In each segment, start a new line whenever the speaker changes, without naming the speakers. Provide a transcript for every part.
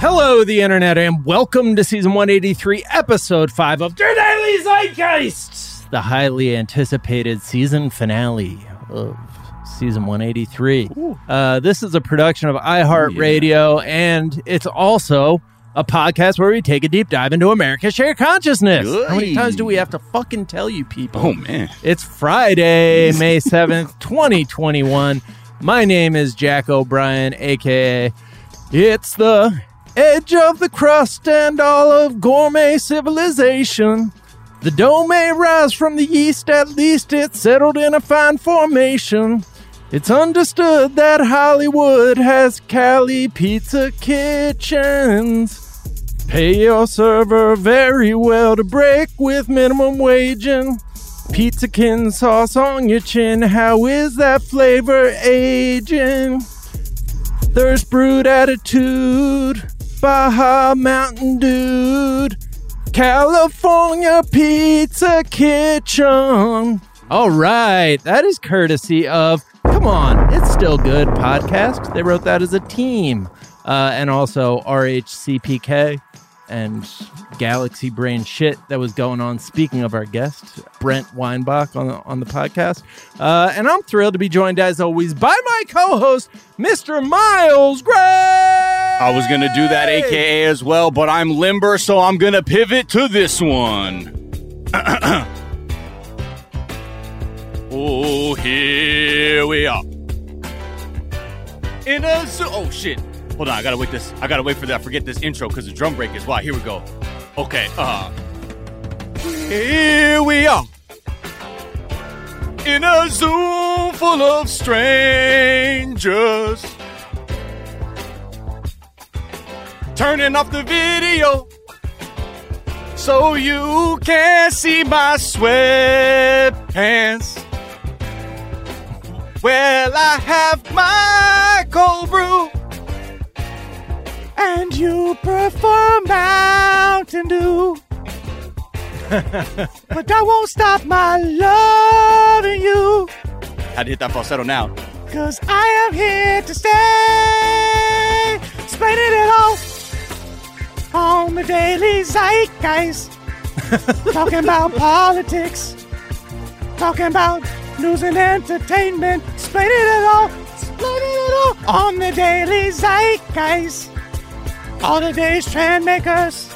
Hello, the internet, and welcome to season 183, episode 5 of Der Daily Zeitgeist, the highly anticipated season finale of season 183. Uh, this is a production of iHeartRadio, and it's also a podcast where we take a deep dive into America's shared consciousness. How many times do we have to fucking tell you people?
Oh man.
It's Friday, May 7th, 2021. My name is Jack O'Brien, aka It's the Edge of the Crust and all of gourmet civilization. The dough may rise from the east, at least it's settled in a fine formation. It's understood that Hollywood has Cali pizza kitchens. Pay your server very well to break with minimum wage and pizzakin sauce on your chin. How is that flavor aging? Thirst brewed attitude, Baja Mountain Dude, California Pizza Kitchen. All right, that is courtesy of Come On, It's Still Good podcast. They wrote that as a team. Uh, and also RHCPK and Galaxy Brain shit that was going on. Speaking of our guest, Brent Weinbach on the, on the podcast. Uh, and I'm thrilled to be joined, as always, by my co host, Mr. Miles Gray.
I was gonna do that AKA as well, but I'm limber, so I'm gonna pivot to this one. oh, here we are. In a zoo. Oh shit. Hold on, I gotta wait this. I gotta wait for that. Forget this intro because the drum break is why. Here we go. Okay, uh here we are. In a zoo full of strangers. Turning off the video so you can see my sweatpants. Well, I have my cold brew, and you prefer Mountain Dew. but that won't stop my loving you. Had to hit that falsetto now. Cause I am here to stay. Explaining it all on the daily zeitgeist. talking about politics. Talking about news and entertainment. Explaining it all. Explaining it all on the daily zeitgeist. All the day's trend makers.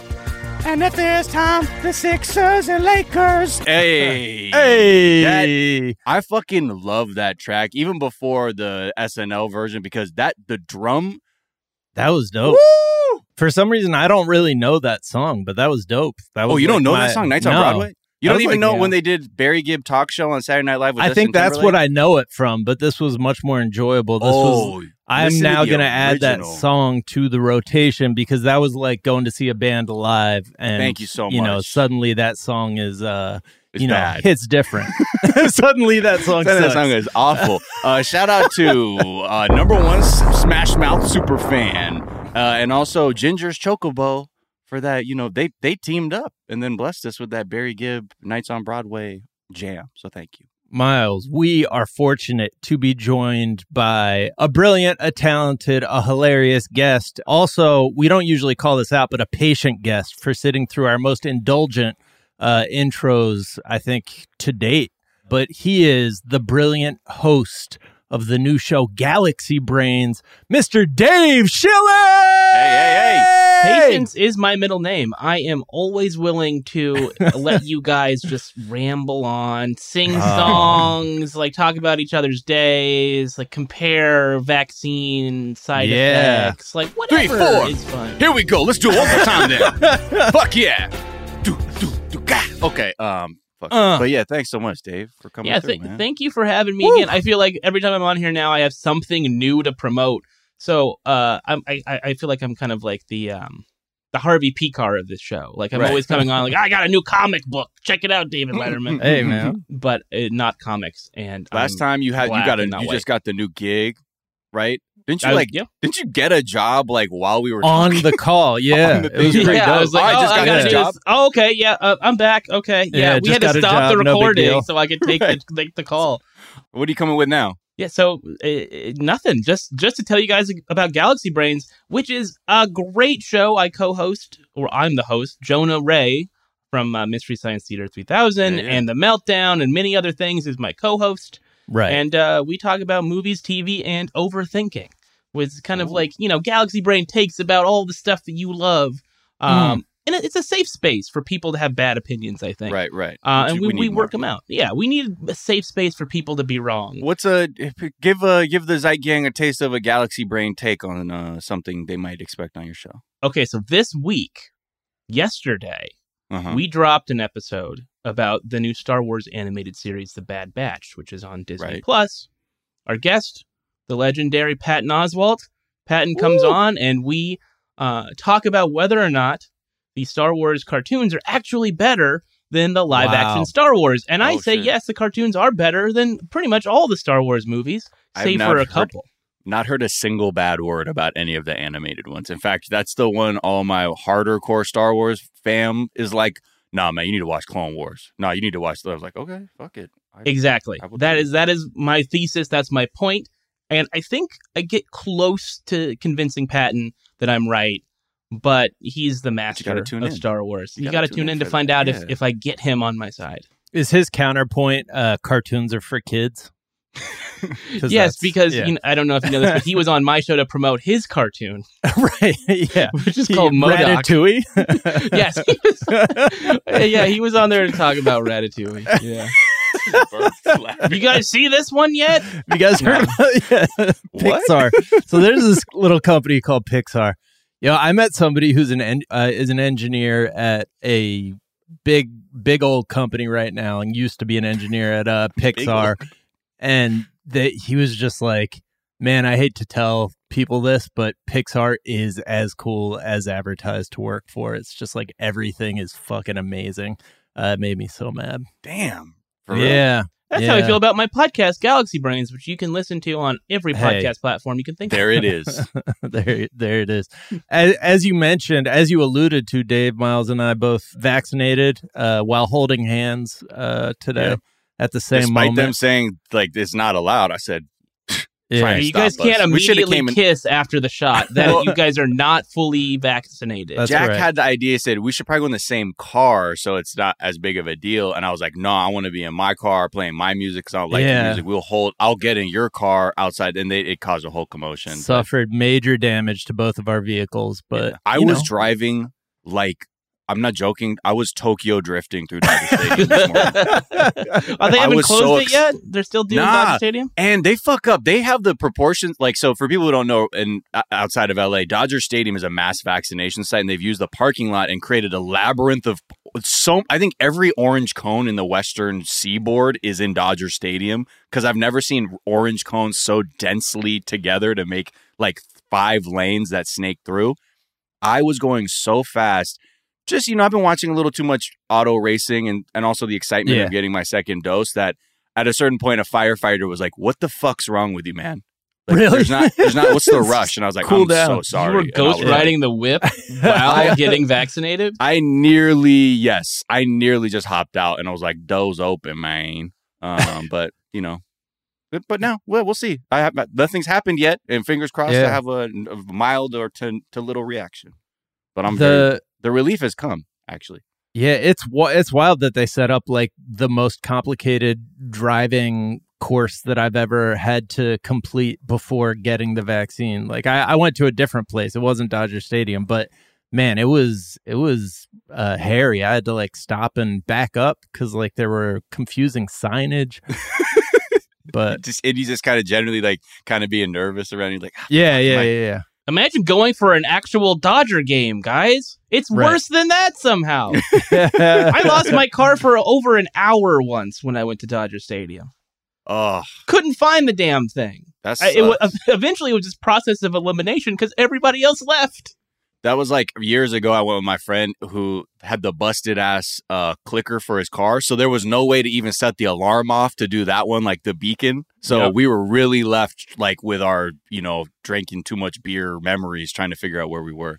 And if there's time, the Sixers and Lakers. Hey.
Hey.
I fucking love that track, even before the SNL version, because that the drum.
That was dope.
Woo!
For some reason, I don't really know that song, but that was dope. That was
Oh, you don't
like
know
my-
that song, Nights on Broadway? You don't even
like-
know
yeah.
when they did Barry Gibb talk show on Saturday Night Live with
I
Justin
think that's
Timberlake?
what I know it from, but this was much more enjoyable. This was
oh,
I'm
listen to
now going to add that song to the rotation because that was like going to see a band live and
Thank you so much.
You know, suddenly that song is uh you know,
bad.
hits different. suddenly that song
That
sucks.
song is awful. Uh, shout out to uh, number one Smash Mouth super fan, uh, and also Ginger's Chocobo for that. You know, they they teamed up and then blessed us with that Barry Gibb Nights on Broadway jam. So thank you.
Miles, we are fortunate to be joined by a brilliant, a talented, a hilarious guest. Also, we don't usually call this out, but a patient guest for sitting through our most indulgent uh, intros, I think, to date. But he is the brilliant host of the new show Galaxy Brains, Mr. Dave Schilling.
Hey, hey, hey.
Patience is my middle name. I am always willing to let you guys just ramble on, sing
Oh.
songs, like talk about each other's days, like compare vaccine side
Yeah.
effects, like whatever Three,
four.
is fun.
Here we go. Let's do it one more time then. Fuck yeah. Do, do, do, ga. Okay. Um. Fuck.
Uh.
But yeah, thanks so much, Dave, for coming
yeah,
through,
th- thank you for having me
Woo.
again. I feel like every time I'm on here now, I have something new to promote. So uh, I'm, I I feel like I'm kind of like the um the Harvey Pekar of this show. Like I'm
Right.
always coming on like I got a new comic book. Check it out, David Letterman.
Hey, man.
but uh, not comics. And
Last
I'm
time you had you got a you
white.
just got the new gig, right? Didn't you
I
like?
yeah.
Didn't you get a job like while we were
On
talking?
the call, yeah.
The
it was
thing.
pretty
yeah,
dope.
I was like,
I
oh,
just got
gotta
a
job.
Oh, okay, yeah, uh, I'm back. Okay,
Yeah,
yeah, we had to stop
job,
the recording
deal.
so I could take the, take the call.
What are you coming with now?
Yeah, so uh, uh, nothing. Just just to tell you guys about Galaxy Brains, which is a great show. I co-host, or I'm the host, Jonah Ray from uh, Mystery Science Theater 3000
Yeah, yeah.
and The Meltdown and many other things is my co-host.
Right.
And uh, we talk about movies, TV, and overthinking. With kind of
Ooh.
like you know, Galaxy Brain takes about all the stuff that you love,
Hmm.
um, and it's a safe space for people to have bad opinions. I think,
Right, right.
Uh, and we, we,
more.
work them out. Yeah, we need a safe space for people to be wrong.
What's a give a give the Zeit Gang a taste of a Galaxy Brain take on uh, something they might expect on your show?
Okay, so this week, yesterday,
Uh-huh.
we dropped an episode about the new Star Wars animated series, The Bad Batch, which is on Disney
Right.
Plus. Our guest, the legendary Patton Oswalt, Patton comes on, and we uh, talk about whether or not the Star Wars cartoons are actually better than the live
Wow.
action Star Wars. And I
Oh,
say
shit.
yes, the cartoons are better than pretty much all the Star Wars movies,
I've
save for a
heard-
couple.
Not heard a single bad word about any of the animated ones. In fact, that's the one all my harder core Star Wars fam is like, nah, man, you need to watch Clone Wars. No, you need to watch. I was like, okay, fuck it. I-
Exactly.
I will
That
do
is that is my thesis. That's my point. And I think I get close to convincing Patton that I'm right, but he's the master
gotta tune
of
in.
Star Wars. You,
You
got
gotta tune
tune
in
in to find
that,
out if, if I get him on my side.
is his counterpoint uh, cartoons are for kids? 'Cause
yes, because
yeah.
you know, I don't know if you know this, but he was on my show to promote his cartoon,
right, yeah,
which is
He-
called Modoc.
Ratatouille.
yes, he was, yeah, he was on there to talk about Ratatouille. Yeah, you guys see this one yet?
you guys heard about yeah, Pixar? so there's this little company called Pixar. You know, I met somebody who's an en- uh, is an engineer at a big big old company right now, and used to be an engineer at uh, Pixar, and that he was just like, "Man, I hate to tell people this, but Pixar is as cool as advertised to work for. It's just like everything is fucking amazing." Uh, it made me so mad.
Damn. For real?
Yeah,
That's how I feel about my podcast, Galaxy Brains, which you can listen to on every
Hey.
podcast platform you can think of.
There it is.
there, there it is. As, as you mentioned, as you alluded to, Dave Miles and I both vaccinated uh, while holding hands uh, today
Yeah.
At the same
Despite
moment.
them saying like it's not allowed, I said
Yeah.
trying to
you guys
stop us.
can't
We should've
immediately
came in-
kiss after the shot. That
Well-
you guys are not fully vaccinated.
Jack
right.
had the idea, said we should probably go in the same car so it's not as big of a deal. And I was like, no, I want to be in my car playing my music because I don't like
Yeah.
the music. We'll hold, I'll get in your car outside. And they, it caused a whole commotion. But,
Suffered major damage to both of our vehicles, but
yeah. I was
know.
driving like, I'm not joking. I was Tokyo drifting through Dodger Stadium this morning.
Are they haven't closed
so
it yet? They're still doing
Nah.
Dodger Stadium.
And they fuck up. They have the proportions. Like, so for people who don't know, and outside of LA, Dodger Stadium is a mass vaccination site, and they've used the parking lot and created a labyrinth of so. I think every orange cone in the Western Seaboard is in Dodger Stadium because I've never seen orange cones so densely together to make like five lanes that snake through. I was going so fast. Just you know, I've been watching a little too much auto racing and and also the excitement
Yeah.
of getting my second dose. That at a certain point, a firefighter was like, "What the fuck's wrong with you, man? Like,
Really?
There's not. There's not. What's the rush?" And I was like,
Cool
"I'm
down.
so sorry."
You were ghost riding the whip while I'm getting vaccinated.
I nearly, yes, I nearly just hopped out, and I was like, "Doors open, man." Um, but you know, but, but now, well, we'll see. I have nothing's happened yet, and fingers crossed, I have a, a mild or to, to little reaction. But I'm very,
the
the relief has come actually.
yeah, it's it's wild that they set up like the most complicated driving course that I've ever had to complete before getting the vaccine. Like I, I went to a different place. It wasn't Dodger Stadium, but man, it was it was uh, hairy. I had to like stop and back up because like there were confusing signage. but
Just and you just kind of generally like kind of being nervous around. you like, "Ah,
yeah, yeah,
my-
yeah,
Imagine going for an actual Dodger game, guys. It's
Right.
worse than that somehow. I lost my car for over an hour once when I went to Dodger Stadium.
oh,
Couldn't find the damn thing.
that's
it, wa- eventually, it was just process of elimination because everybody else left.
That was like years ago. I went with my friend who had the busted ass uh, clicker for his car. So there was no way to even set the alarm off to do that one, like the beacon. So we were really left like with our, you know, drinking too much beer memories trying to figure out where we were.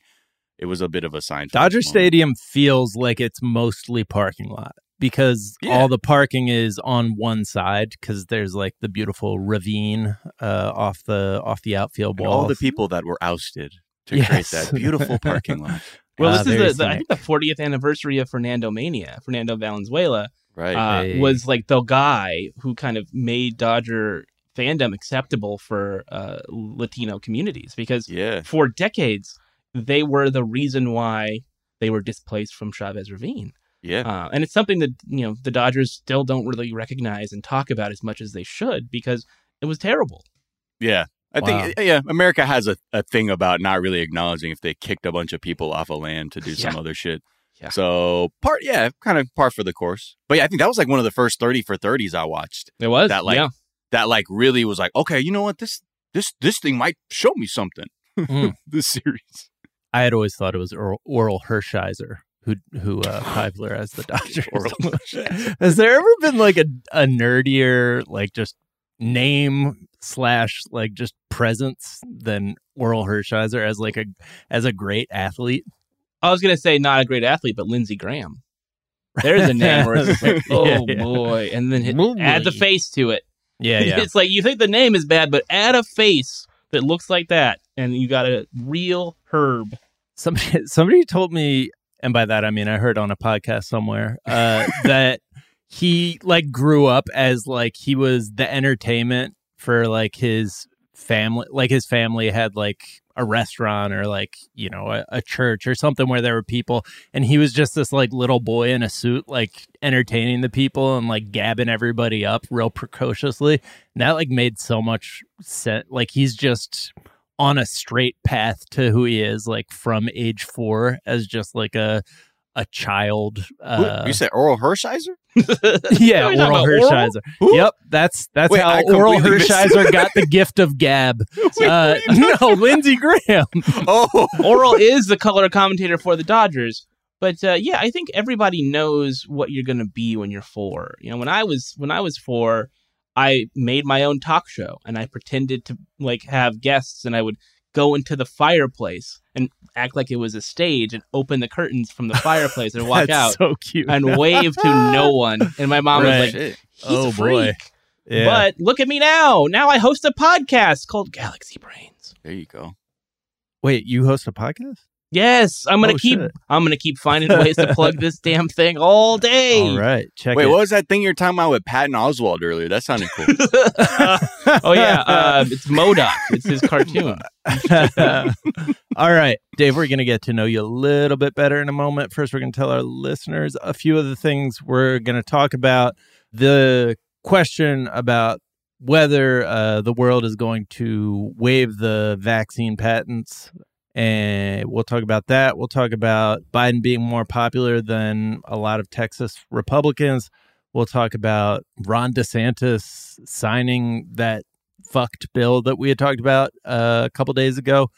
It was a bit of a sign.
Dodger Stadium feels like it's mostly parking lot. because
Yeah.
all the parking is on one side because there's like the beautiful ravine uh, off the off the outfield wall.
all the people that were ousted to create that beautiful parking lot.
Well,
Uh,
this
very
is the, the I think the 40th anniversary of Fernando Mania. Fernando Valenzuela
Right.
uh,
Hey.
was like the guy who kind of made Dodger fandom acceptable for uh, Latino communities because
yeah.
for decades they were the reason why they were displaced from Chavez Ravine.
Yeah.
Uh, and it's something that you know the Dodgers still don't really recognize and talk about as much as they should because it was terrible.
Yeah. I
Wow.
think yeah, America has a, a thing about not really acknowledging if they kicked a bunch of people off of land to do some other shit.
Yeah.
So part yeah, kind of par for the course. But yeah, I think that was like one of the first 30 for 30s I watched.
It was
That, like,
yeah.
That like really was like, okay, you know what? This this this thing might show me something.
Mm.
this series.
I had always thought it was Orel, Orel Hershiser who who uh, popularized the Dodgers.
Orel
Has there ever been like a a nerdier like just name slash like just presence than Orel Hershiser as like a as a great athlete?
I was gonna say not a great athlete, but Lindsey Graham. There's a name where it's like, oh
Yeah, yeah.
boy, and then hit, add the face to it.
Yeah, yeah.
It's like you think the name is bad, but add a face that looks like that, and you got a real Herb.
somebody somebody told me and by that i mean i heard on a podcast somewhere uh that he like grew up as like he was the entertainment for like his family like his family had like a restaurant or like you know a, a church or something where there were people and he was just this like little boy in a suit like entertaining the people and like gabbing everybody up real precociously. And that like made so much sense like he's just on a straight path to who he is like from age four as just like a a child uh
you said Orel Hershiser?
yeah
Are we talking
oral
about Orel?
Hershiser yep that's that's
Wait,
how
Orel
Hershiser got the gift of gab uh no lindsey graham
Oh,
Orel is the color commentator for the Dodgers. But uh, yeah, I think everybody knows what you're going to be when you're four. You know, when I was when I was four, I made my own talk show and I pretended to like have guests and I would go into the fireplace and act like it was a stage and open the curtains from the fireplace and walk out
so cute
and wave to no one. And my mom
Right.
was like, "He's
Oh,
a freak."
boy. yeah.
But look at me now. Now I host a podcast called Galaxy Brains.
There you go.
wait you host a podcast
Yes, I'm gonna
Oh,
keep.
shit.
I'm gonna keep finding ways to plug this damn thing all day.
all right check
Wait,
it
what was that thing you were talking about with Patton Oswalt earlier? That sounded cool.
oh yeah, uh, it's Modoc. It's his cartoon.
All right, Dave, we're going to get to know you a little bit better in a moment. First, we're going to tell our listeners a few of the things we're going to talk about. The question about whether uh, the world is going to waive the vaccine patents. And we'll talk about that. We'll talk about Biden being more popular than a lot of Texas Republicans. We'll talk about Ron DeSantis signing that fucked bill that we had talked about uh, a couple days ago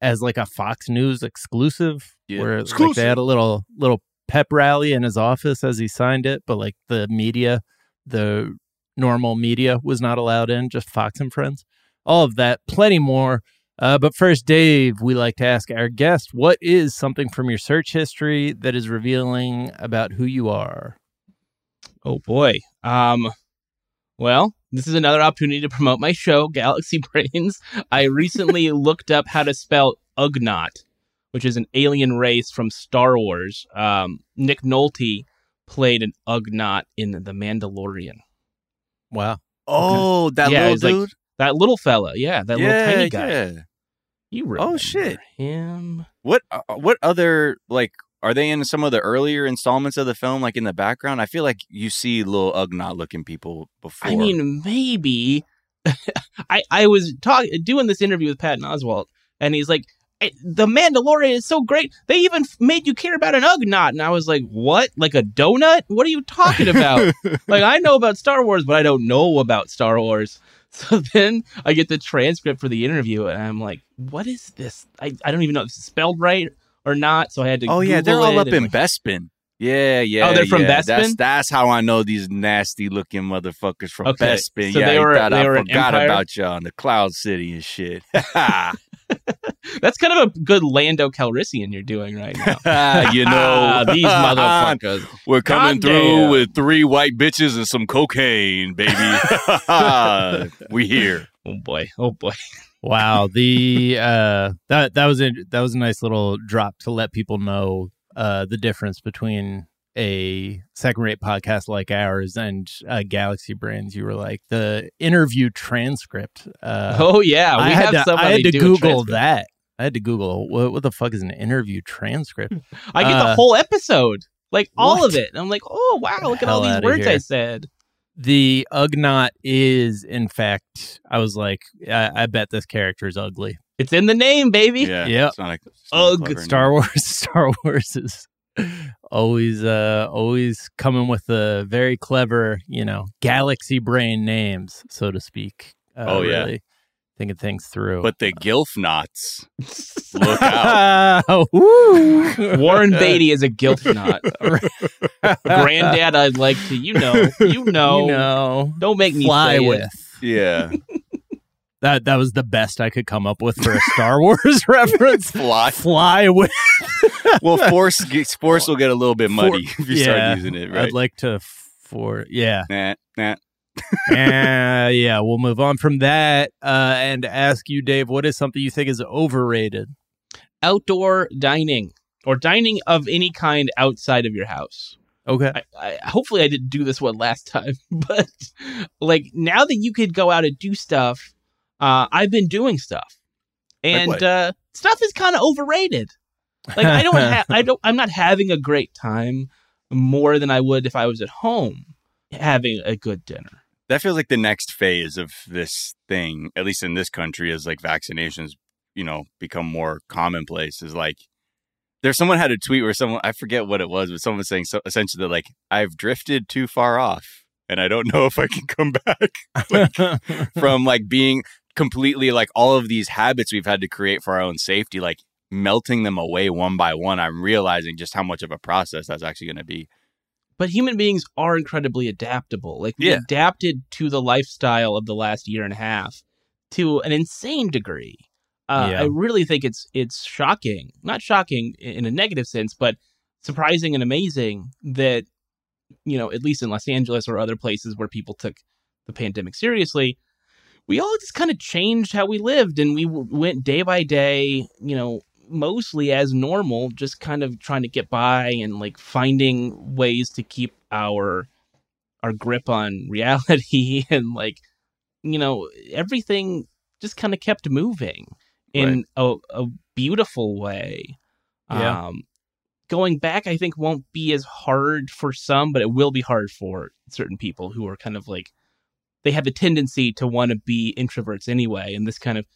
as like a Fox News exclusive,
Yeah.
where like they had a little little pep rally in his office as he signed it, but like the media, the normal media was not allowed in, just Fox and Friends. All of that, plenty more. Uh, but first, Dave, we like to ask our guest, what is something from your search history that is revealing about who you are?
Oh boy. Um. Well, this is another opportunity to promote my show, Galaxy Brains. I recently looked up how to spell Ugnaught, which is an alien race from Star Wars. Um, Nick Nolte played an Ugnaught in The Mandalorian.
Wow.
Oh, that
Yeah,
little
it's like-
dude.
That little fella, yeah, that
yeah,
little tiny guy.
yeah.
You
Oh, shit.
him?
What uh, what other like are they in some of the earlier installments of the film like in the background? I feel like you see little Ugnaught looking people before.
I mean, maybe. I I was talking doing this interview with Patton Oswalt, and he's like, "Eh, "The Mandalorian is so great. They even f- made you care about an Ugnaught." And I was like, "What? Like a donut? What are you talking about? like I know about Star Wars, but I don't know about Star Wars." So then I get the transcript for the interview, and I'm like, "What is this? I, I don't even know if it's spelled right or not." So I had to.
oh yeah, they're
Google
all up in
like-
Bespin. Yeah, yeah.
Oh, they're from
yeah.
Bespin?
that's how I know these nasty looking motherfuckers from
Okay,
Bespin.
so
yeah,
they were-
thought
they
I
were an
forgot about y'all in the Cloud City and shit.
That's kind of a good Lando Calrissian you're doing right now.
you know,
Ah, these motherfuckers.
We're coming
Goddamn.
through with three white bitches and some cocaine, baby. we here.
Oh boy. Oh boy.
Wow, the uh that that was a that was a nice little drop to let people know uh the difference between a second rate podcast like ours and uh, Galaxy Brains. You were like the interview transcript. Uh,
oh yeah. We
I
have
had to, I had to
do
Google that. I had to Google what what the fuck is an interview transcript.
I get the
Uh,
whole episode. Like all
what?
of it. And I'm like, oh wow, look at all these
outta
words I said.
The Ugnaught is, in fact, I was like, I, I bet this character is ugly.
It's in the name, baby.
Yeah.
Yep.
It's not a- it's not a
Ugh,
Star
name.
Wars, Star Wars is always, uh, always coming with the very clever, you know, galaxy brain names, so to speak. Uh,
Oh, yeah.
really thinking things through.
But the Gilf knots. Look out.
Warren Beatty is a guilt knot. Granddad, I'd like to, you know, you know,
you know,
don't make me
fly
say it.
with.
Yeah.
That that was the best I could come up with for a Star Wars reference.
Fly.
Fly with.
Well, force force will get a little bit muddy if you
yeah,
start using it, right?
I'd like to for yeah.
nah, nah.
uh, yeah, we'll move on from that uh, and ask you, Dave, what is something you think is overrated?
Outdoor dining or dining of any kind outside of your house.
Okay.
I, I, hopefully, I didn't do this one last time, but like now that you could go out and do stuff, uh, I've been doing stuff, and
what?
uh, stuff is kind of overrated. Like I don't, ha- I don't, I'm not having a great time more than I would if I was at home having a good dinner.
That feels like the next phase of this thing, at least in this country, is like vaccinations, you know, become more commonplace. Is like there's someone had a tweet where someone I forget what it was, but someone was saying so, essentially that like I've drifted too far off, and I don't know if I can come back from like being completely like all of these habits we've had to create for our own safety, like melting them away one by one. I'm realizing just how much of a process that's actually going to be.
But human beings are incredibly adaptable. Like we
Yeah.
adapted to the lifestyle of the last year and a half to an insane degree. Uh,
Yeah.
I really think it's it's shocking, not shocking in a negative sense, but surprising and amazing that you know, at least in Los Angeles or other places where people took the pandemic seriously, we all just kind of changed how we lived, and we w- went day by day. You know, mostly as normal, just kind of trying to get by and like finding ways to keep our our grip on reality and like you know everything just kind of kept moving in a, a beautiful way.
Yeah.
Um, going back, I think won't be as hard for some, but it will be hard for certain people who are kind of like they have the tendency to want to be introverts anyway, and this kind of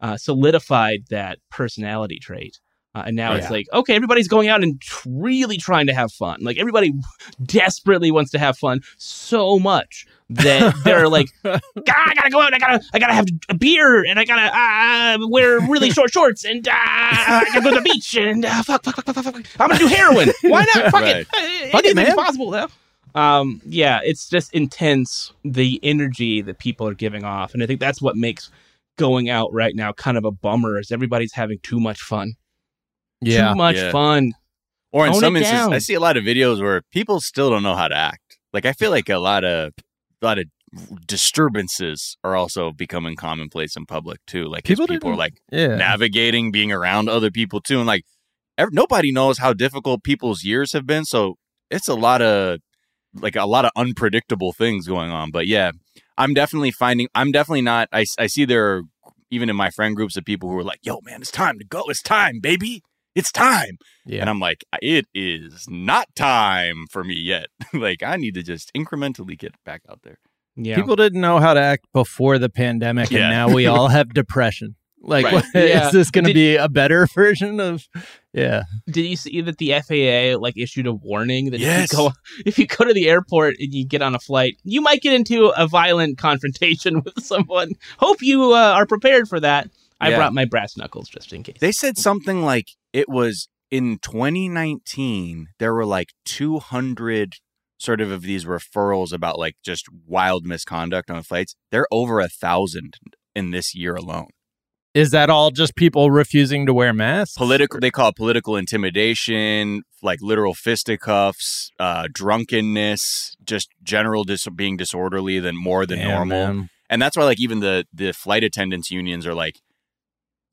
uh, solidified that personality trait. Uh, and now it's like, okay, everybody's going out and tr- really trying to have fun. Like everybody desperately wants to have fun so much that they're like, "God, I gotta go out. I gotta, I gotta have a beer, and I gotta uh, wear really short shorts, and uh, I gotta go to the beach, and uh, fuck, fuck, fuck, fuck, fuck, fuck. I'm gonna do heroin. Why not? Fuck it. Uh,
Fuck it, man.
possible though. Um, yeah, it's just intense the energy that people are giving off, and I think that's what makes going out right now kind of a bummer. Is everybody's having too much fun?
yeah.
too much
Yeah.
fun.
Or in
Tone
some instances,
down.
I see a lot of videos where people still don't know how to act. Like I feel like a lot of a lot of disturbances are also becoming commonplace in public too. Like
People
people are like
Yeah.
navigating being around other people too, and like ev- nobody knows how difficult people's years have been. So it's a lot of like a lot of unpredictable things going on. But yeah, I'm definitely finding. I'm definitely not. I I see there are even in my friend groups of people who are like, "Yo, man, it's time to go. It's time, baby." It's time.
yeah.
And I'm like, it is not time for me yet. like, I need to just incrementally get back out there.
Yeah.
People didn't know how to act before the pandemic,
Yeah.
and now we all have depression. Like,
Right.
what-
Yeah.
is this going to be a better version of? Yeah.
Did you see that the FAA like issued a warning that
Yes.
if you go if you go to the airport and you get on a flight, you might get into a violent confrontation with someone. Hope you uh, are prepared for that. I
Yeah.
brought my brass knuckles just in case.
They said something like it was in 2019, there were like 200 sort of of these referrals about like just wild misconduct on flights. They're over a thousand in this year alone.
Is that all just people refusing to wear masks?
Political, they call it political intimidation, like literal fisticuffs, uh, drunkenness, just general dis- being disorderly than more than
Damn,
normal.
man.
And that's why, like, even the the flight attendants unions are like,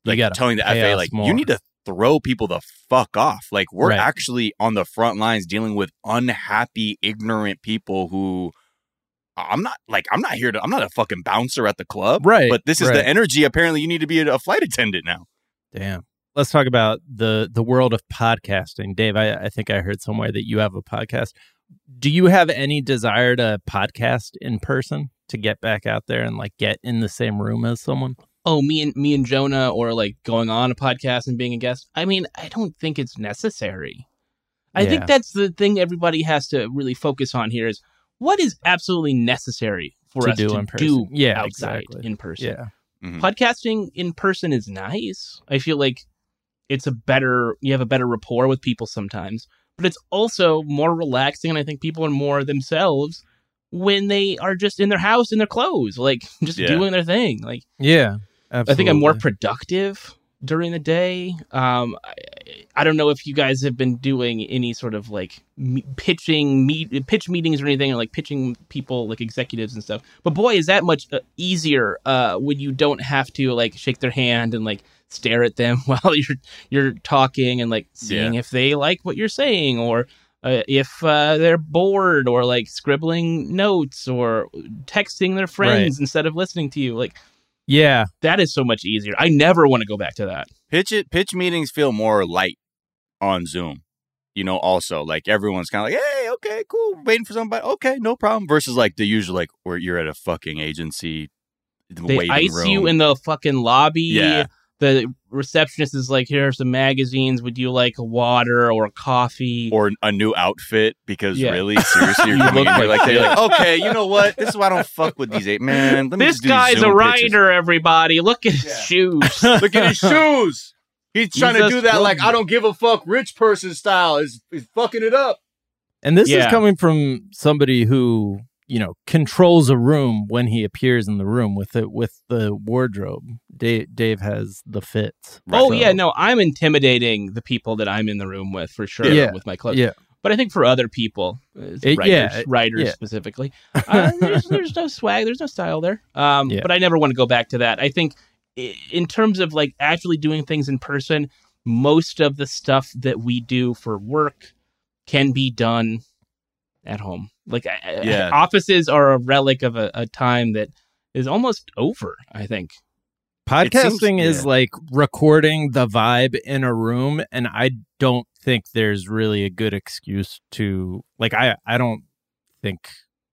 like telling the FAA, like,
more.
you need to throw people the fuck off. Like, we're
Right.
actually on the front lines dealing with unhappy, ignorant people who. I'm not like I'm not here to I'm not a fucking bouncer at the club.
Right,
But this is
right.
the energy apparently you need to be a, a flight attendant now.
Damn. Let's talk about the the world of podcasting. Dave, I, I think I heard somewhere that you have a podcast. Do you have any desire to podcast in person to get back out there and like get in the same room as someone?
oh me and me and jonah or like going on a podcast and being a guest i mean i don't think it's necessary i
Yeah.
think that's the thing everybody has to really focus on here is what is absolutely necessary for
To
us
do
to
in person.
do
Yeah,
outside
exactly.
in person
Yeah.
Mhm.
podcasting in person is nice i feel like it's a better you have a better rapport with people sometimes but it's also more relaxing and i think people are more themselves when they are just in their house in their clothes like just
Yeah.
doing their thing like
Yeah.
I think I'm more productive during the day. Um, I, I don't know if you guys have been doing any sort of like me- pitching meet pitch meetings or anything, or like pitching people like executives and stuff. But boy, is that much uh, easier uh, when you don't have to like shake their hand and like stare at them while you're you're talking and like seeing if they like what you're saying or. Uh, if uh, they're bored or like scribbling notes or texting their friends instead of listening to you, like
Yeah.
that is so much easier. I never want to go back to that.
pitch it pitch meetings feel more light on zoom you know also like everyone's kind of like hey okay cool waiting for somebody okay no problem versus like the usual like where you're at a fucking agency
They
waiting
ice
room.
you in the fucking lobby.
Yeah.
The receptionist is like, "Here are some magazines. Would you like a water or a coffee?"
or a new outfit because
Yeah.
really seriously you're
You
coming in
look like
like, they're like okay you know what this is why I don't fuck with these eight man let me
this
just do these
guy's a
Zoom pitches.
writer. Everybody, look at his
Yeah.
shoes.
look at his shoes he's trying to do that like. I don't give a fuck rich person style is is fucking it up
And this
Yeah.
is coming from somebody who, you know, controls a room when he appears in the room with it with the wardrobe. Dave, Dave has the fits.
oh
So-
yeah, no, I'm intimidating the people that I'm in the room with for sure
Yeah.
with my clothes.
Yeah.
But I think for other people, uh,
It-
writers,
yeah, it-
writers
yeah.
specifically, uh, there's, there's no swag, there's no style there. Um,
Yeah.
But I never want to go back to that. I think in terms of like actually doing things in person, most of the stuff that we do for work can be done at home. Like I- I-
Yeah.
offices are a relic of a, a time that is almost over. I think.
Podcasting
seems-
is
yeah.
like recording the vibe in a room, and I don't think there's really a good excuse to like. I I don't think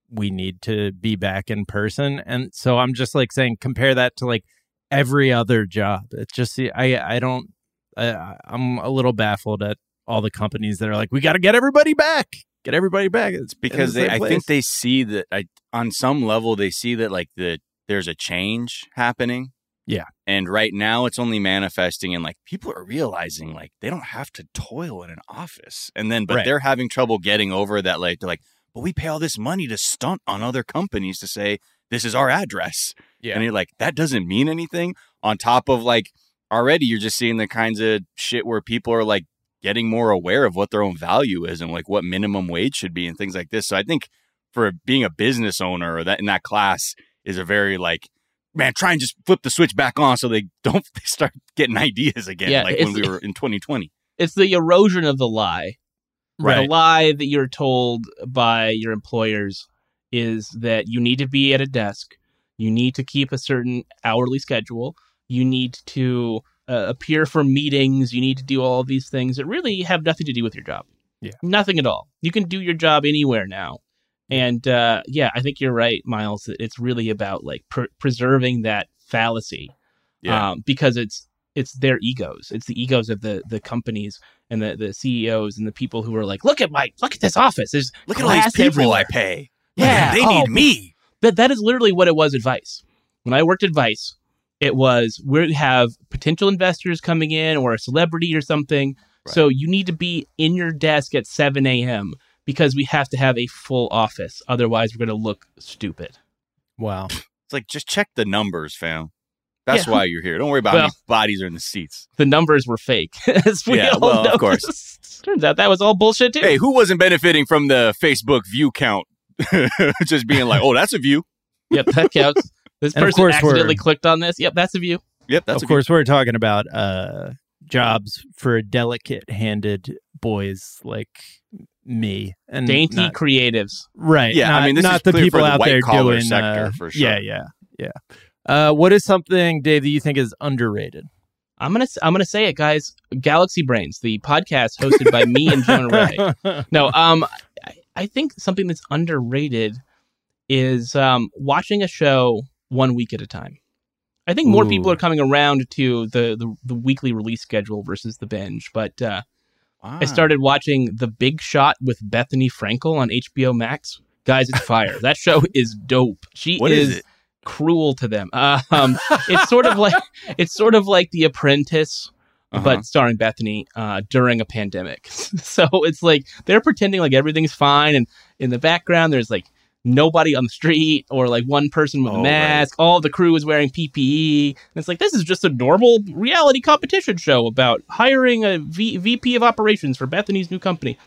we need to be back in person, and so I'm just like saying compare that to like every other job. It's just I I don't. I, I'm a little baffled at all the companies that are like, we got to get everybody back, get everybody back. It's
because they, I think they see that I, on some level they see that like the there's a change happening.
Yeah.
And right now it's only manifesting and like people are realizing like they don't have to toil in an office. And then but
Right.
they're having trouble getting over that like they're like, but we pay all this money to stunt on other companies to say this is our address.
Yeah.
And you're like, that doesn't mean anything. On top of like already you're just seeing the kinds of shit where people are like getting more aware of what their own value is and like what minimum wage should be and things like this. So I think for being a business owner or that in that class is a very like man, try and just flip the switch back on so they don't they start getting ideas again,
Yeah,
like when we were in 2020.
It's the erosion of the lie.
Right.
The lie that you're told by your employers is that you need to be at a desk, you need to keep a certain hourly schedule, you need to uh, appear for meetings, you need to do all these things that really have nothing to do with your job.
Yeah.
Nothing at all. You can do your job anywhere now. And uh, yeah, I think you're right, Miles. It's really about like pr- preserving that fallacy
Yeah.
um, because it's it's their egos. It's the egos of the the companies and the the CEOs and the people who are like, look at my look at this office. There's
Look at all these people
everywhere."
I pay.
Yeah,
they
oh,
need me.
That that is literally what it was at Vice. When I worked at Vice, it was we have potential investors coming in or a celebrity or something.
Right.
So you need to be in your desk at 7 a.m. because we have to have a full office. Otherwise, we're going to look stupid.
wow.
It's like just check the numbers, fam. That's
Yeah.
why you're here. Don't worry about
Well-
how many bodies are in the seats.
The numbers were fake. As we
Yeah,
all
well,
know.
of course.
Turns out that was all bullshit too.
Hey, who wasn't benefiting from the Facebook view count? Just being like, oh, that's a view.
Yep, that counts. This
And
person accidentally clicked on this. Yep, that's a view.
Yep, that's
of
a
course, we're talking about uh, jobs for delicate-handed boys like me and
Dainty
not-
creatives.
right?
Yeah, I mean, this
not
is
the
clear for
people
the
out there
white-collar
doing
sector,
uh,
for sure.
Yeah, yeah, yeah. Uh, what is something, Dave, that you think is underrated?
I'm gonna I'm gonna say it, guys. Galaxy Brains, the podcast hosted by me and Jonah Ray. No, um, I, I think something that's underrated is um watching a show one week at a time. I think more people are coming around to the, the the weekly release schedule versus the binge. But uh,
Ah.
I started watching The Big Shot with Bethenny Frankel on HBO Max. Guys, it's fire. that show is dope. She
What
is,
is
cruel to them. Uh, um, it's sort of like it's sort of like The Apprentice,
Uh-huh.
but starring Bethenny uh, during a pandemic. so it's like they're pretending like everything's fine, and in the background there's like nobody on the street or like one person with
Oh,
a
right.
mask. All the crew is wearing PPE. And it's like this is just a normal reality competition show about hiring a v- VP of operations for Bethenny's new company.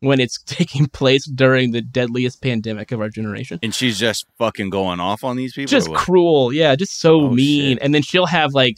When it's taking place during the deadliest pandemic of our generation
and she's just fucking going off on these people.
just cruel yeah just so
Oh,
mean
shit.
and then she'll have like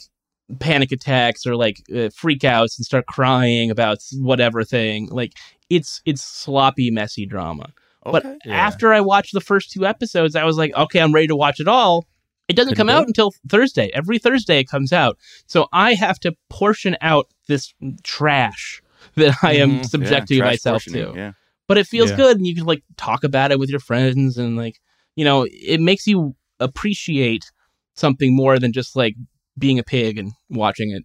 panic attacks or like uh, freakouts and start crying about whatever thing like it's it's sloppy messy drama but
Yeah.
after i watched the first two episodes i was like okay i'm ready to watch it all it doesn't
Couldn't
come
do
out until thursday every thursday it comes out so i have to portion out this trash that i am
Mhm.
subjecting
Yeah,
myself to
Yeah.
but it feels
Yeah.
good and you can like talk about it with your friends and like you know it makes you appreciate something more than just like being a pig and watching it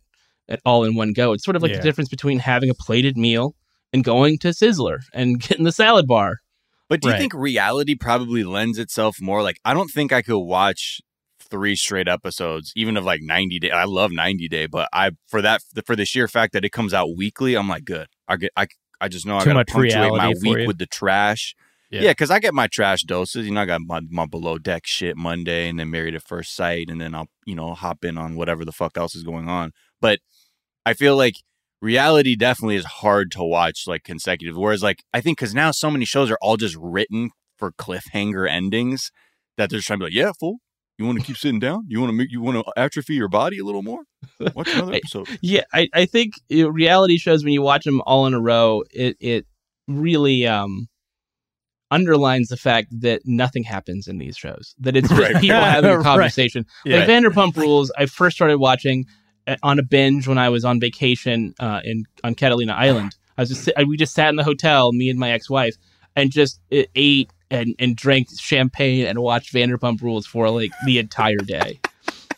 at all in one go it's sort of like
Yeah.
the difference between having a plated meal and going to sizzler and getting the salad bar
But do you think reality probably lends itself more? Like, I don't think I could watch three straight episodes, even of like 90 day. I love 90 day, but I for that for the sheer fact that it comes out weekly, I'm like, good. I get I I just know I
Too
gotta
much
punctuate my week
you.
with the trash.
Yeah.
Yeah, because I get my trash doses. You know, I got my, my below deck shit Monday, and then married at first sight, and then I'll you know hop in on whatever the fuck else is going on. But I feel like reality definitely is hard to watch like consecutive. Whereas like I think because now so many shows are all just written for cliffhanger endings that they're just trying to be like, yeah, fool. You want to keep sitting down? You want to make you want to atrophy your body a little more? Watch another
I-
episode.
yeah i, I think you reality shows when you watch them all in a row it it really um underlines the fact that nothing happens in these shows that it's just
Right.
people having a
Right.
conversation
Yeah.
Like Vanderpump Rules, I first started watching on a binge when I was on vacation uh, in on Catalina Island. I was just sit- we just sat in the hotel, me and my ex-wife, and just uh, ate and, and drank champagne and watched Vanderpump Rules for like the entire day.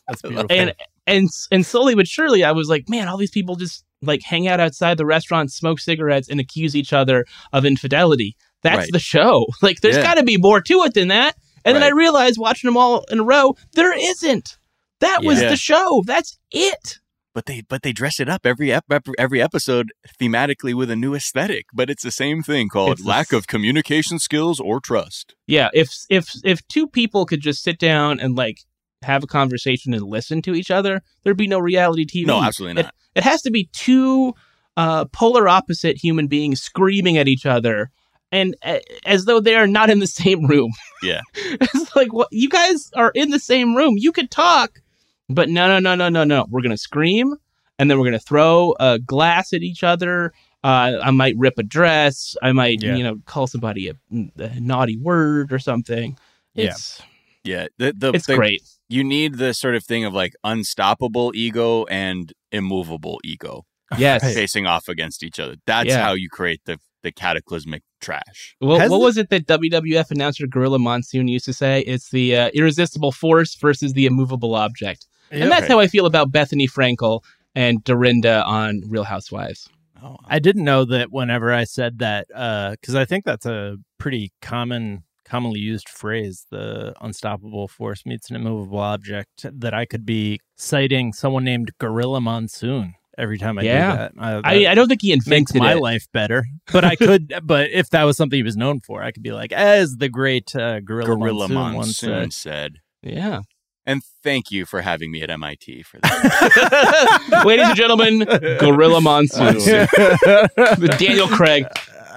That's beautiful.
And and and slowly but surely, I was like, man, all these people just like hang out outside the restaurant, smoke cigarettes, and accuse each other of infidelity. That's
Right.
the show. Like, there's
Yeah.
got to be more to it than that. And then I realized watching them all in a row, there isn't. That was
Yeah.
the show. That's it.
But they but they dress it up every ep- every episode thematically with a new aesthetic. But it's the same thing called
It's
lack of communication skills or trust.
Yeah. If if if two people could just sit down and like have a conversation and listen to each other, there'd be no reality TV.
No, absolutely
It-
not.
It has to be two uh, polar opposite human beings screaming at each other, and uh, as though they are not in the same room.
Yeah.
it's like, what? You guys are in the same room. You could talk, but no, no, no, no, no, no. We're gonna scream, and then we're gonna throw a glass at each other. Uh, I might rip a dress. I might,
Yeah.
you know, call somebody a, a naughty word or something.
Yeah.
It's
Yeah, the, the,
it's
the-
great.
You need the sort of thing of like unstoppable ego and immovable ego
Yes.
Facing off against each other. That's
Yeah.
how you create the the cataclysmic trash.
Well, what
the-
was it that WWF announcer Gorilla Monsoon used to say? It's the uh, irresistible force versus the immovable object. And that's
Okay.
how I feel about Bethenny Frankel and Dorinda on Real Housewives.
Oh,
I didn't know that whenever I said that, because I think that's a pretty common, commonly used phrase, the unstoppable force meets an immovable object, that I could be citing someone named Gorilla Monsoon every time I
Yeah.
do that. Uh,
I,
that
I don't think he
makes
invented
my
it.
life better. But I could, but if that was something he was known for, I could be like, as the great uh, Gorilla,
Gorilla
Monsoon, once
Monsoon
said.
said.
Yeah.
And thank you for having me at MIT for that.
Ladies and gentlemen, Gorilla Monsoon. Daniel Craig.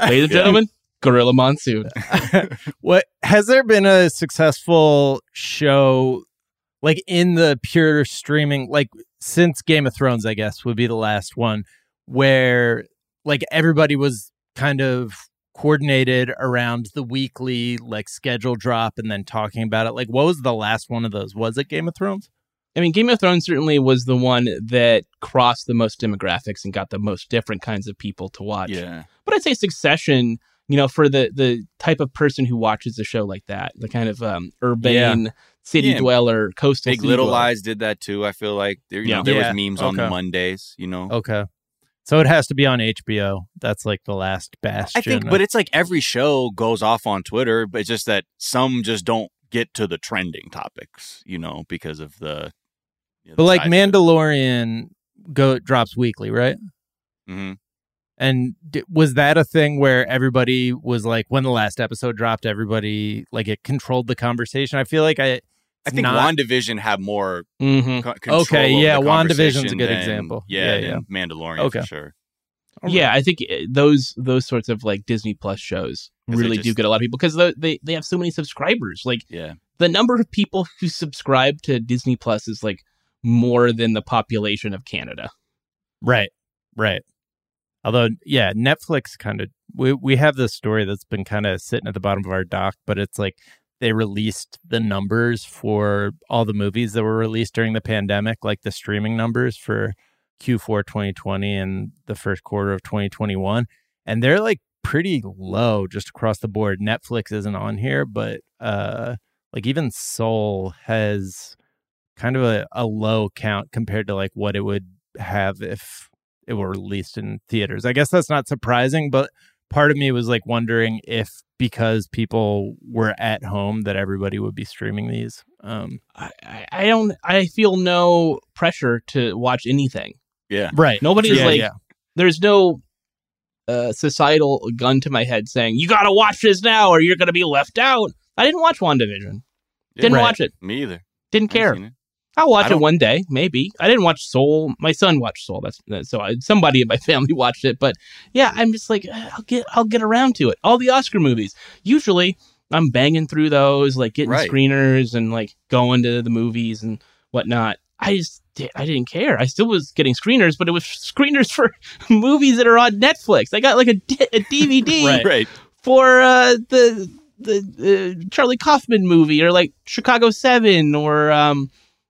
Ladies and gentlemen, Gorilla Monsoon.
what has there been a successful show like in the pure streaming like since Game of Thrones I guess would be the last one where like everybody was kind of coordinated around the weekly like schedule drop and then talking about it. Like, what was the last one of those? Was it Game of Thrones?
I mean, Game of Thrones certainly was the one that crossed the most demographics and got the most different kinds of people to watch.
yeah.
But I'd say Succession, you know, for the the type of person who watches a show like that, the kind of um, urban city
Yeah.
dweller, coastal
Big
city
Little
dweller.
Lies did that too. I feel like there, you
Yeah.
know, there
Yeah,
was memes on the. Mondays, you know.
Okay. So it has to be on HBO. That's like the last bastion.
I think,
of-
but it's like every show goes off on Twitter, but it's just that some just don't get to the trending topics, you know, because of the. You know,
but
the
like
size of it.
Mandalorian go drops weekly, right?
Mm-hmm.
And d- was that a thing where everybody was like, when the last episode dropped, everybody like it controlled the conversation? I feel like I.
I think
not,
WandaVision had more
Mhm.
co- control.
Okay,
over
yeah,
the
WandaVision's a good
than-
example.
Yeah,
Yeah,
than Mandalorian
Okay.
for sure.
Yeah, I think uh, those those sorts of like Disney Plus shows
they
really do get a lot of people because they, they they have so many subscribers. Like
Yeah,
the number of people who subscribe to Disney Plus is like more than the population of Canada.
Right, right. Although, yeah, Netflix kind of we we have this story that's been kind of sitting at the bottom of our dock, but it's like they released the numbers for all the movies that were released during the pandemic, like the streaming numbers for Q4 2020 and the first quarter of 2021, and they're like pretty low just across the board. Netflix isn't on here, but uh like even Soul has kind of a, a low count compared to like what it would have if it were released in theaters. I guess that's not surprising, but part of me was like wondering if because people were at home that everybody would be streaming these. Um,
I, I, I don't. I feel no pressure to watch anything.
yeah.
right.
Nobody's
Yeah,
like.
yeah.
There's no uh, societal gun to my head saying you got to watch this now or you're going to be left out. I didn't watch WandaVision. Didn't
Right.
watch it.
Me either.
Didn't
I haven't
care. I'll watch it one day, maybe. I didn't watch Soul. My son watched Soul. That's, that's so I, somebody in my family watched it. But yeah, I'm just like "Eh, I'll get I'll get around to it. All the Oscar movies. Usually, I'm banging through those, like getting
Right.
screeners and like going to the movies and whatnot. I just I didn't care. I still was getting screeners, but it was screeners for movies that are on Netflix. I got like a, D- a DVD
Right.
Right.
for uh, the the uh, Charlie Kaufman movie or like Chicago Seven or um,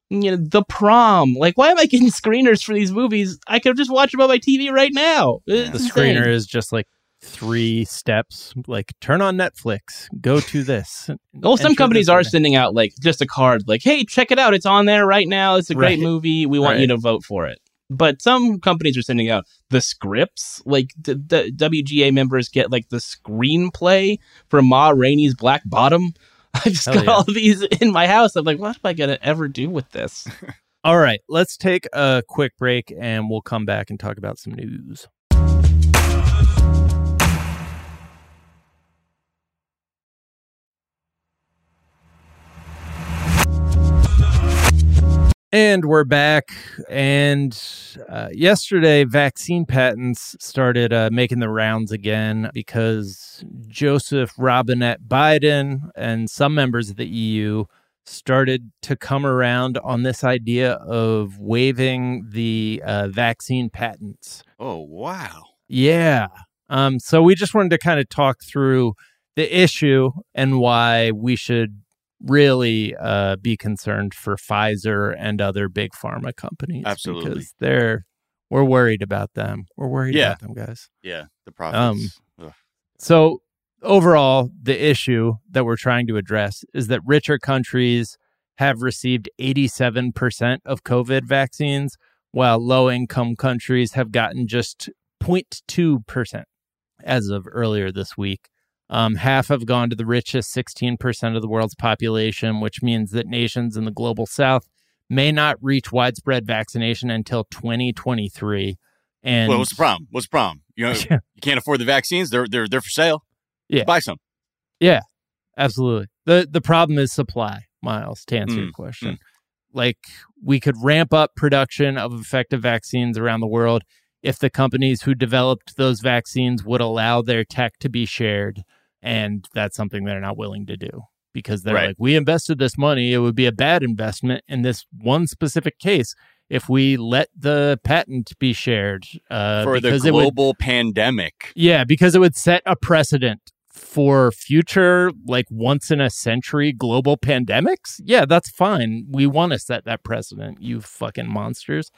you know The Prom. Like, why am I getting screeners for these movies? I could just watch them on my TV right now. It's
The
insane.
screener is just like three steps. Like turn on Netflix, go to this.
Well, some companies are sending out like just a card, like, "Hey, check it out! It's on there right now. It's a great
Right.
movie. We want you to vote for it." But some companies are sending out the scripts. Like the, the WGA members get like the screenplay for Ma Rainey's Black Bottom. I just
Hell
got
yeah.
all of these in my house. I'm like, what am I gonna ever do with this?
All right, let's take a quick break and we'll come back and talk about some news. And we're back. And uh, yesterday, vaccine patents started uh, making the rounds again because Joseph Robinette Biden and some members of the EU started to come around on this idea of waiving the uh, vaccine patents.
Oh wow.
Yeah. Um, so we just wanted to kind of talk through the issue and why we should really uh, be concerned for Pfizer and other big pharma companies.
Absolutely.
Because they're we're worried about them. We're worried
Yeah.
about them, guys.
Yeah. The profits. Ugh.
So, overall, the issue that we're trying to address is that richer countries have received 87% of COVID vaccines, while low income countries have gotten just 0.2% as of earlier this week. Um, half have gone to the richest 16% of the world's population, which means that nations in the global south may not reach widespread vaccination until 2023. And
well, what's the problem? What's the problem? You know,
Yeah.
you can't afford the vaccines. They're they're they're for sale.
Yeah.
Buy some.
Yeah, absolutely. The the problem is supply, Miles, to answer your
Mm,
question. like we could ramp up production of effective vaccines around the world if the companies who developed those vaccines would allow their tech to be shared. And that's something they're not willing to do because they're
Right.
like, we invested this money. It would be a bad investment in this one specific case if we let the patent be shared. Uh,
For the
it would-
global pandemic.
yeah, because it would set a precedent for future, like once in a century global pandemics. Yeah, that's fine. We want to set that precedent, you fucking monsters.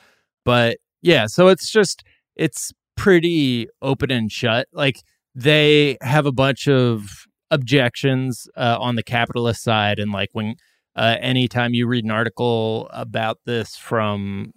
But yeah, so it's just, it's pretty open and shut. Like they have a bunch of objections uh, on the capitalist side. And like when, uh, anytime you read an article about this from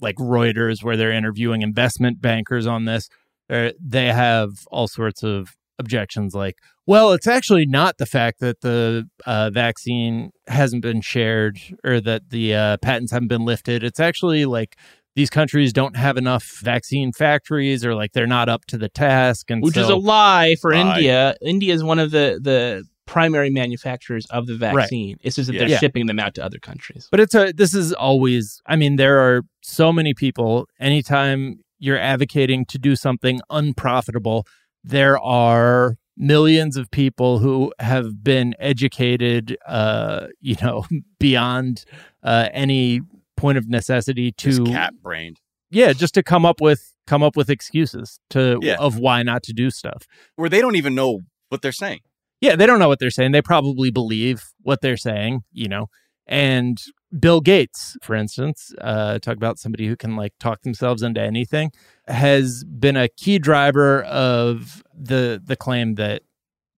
like Reuters, where they're interviewing investment bankers on this, they have all sorts of objections like, well, it's actually not the fact that the uh, vaccine hasn't been shared or that the uh, patents haven't been lifted. It's actually like these countries don't have enough vaccine factories or like they're not up to the task. And
which is a lie for. India. India is one of the the primary manufacturers of the vaccine. It's just that they're
Yeah.
shipping them out to other countries.
But it's a this is always I mean there are so many people anytime you're advocating to do something unprofitable there are millions of people who have been educated uh you know beyond uh any point of necessity to
cat brained.
yeah just to come up with come up with excuses to
Yeah.
of why not to do stuff
Where they don't even know what they're saying.
yeah, they don't know what they're saying. They probably believe what they're saying, you know. And Bill Gates, for instance, uh, talk about somebody who can like talk themselves into anything, has been a key driver of the the claim that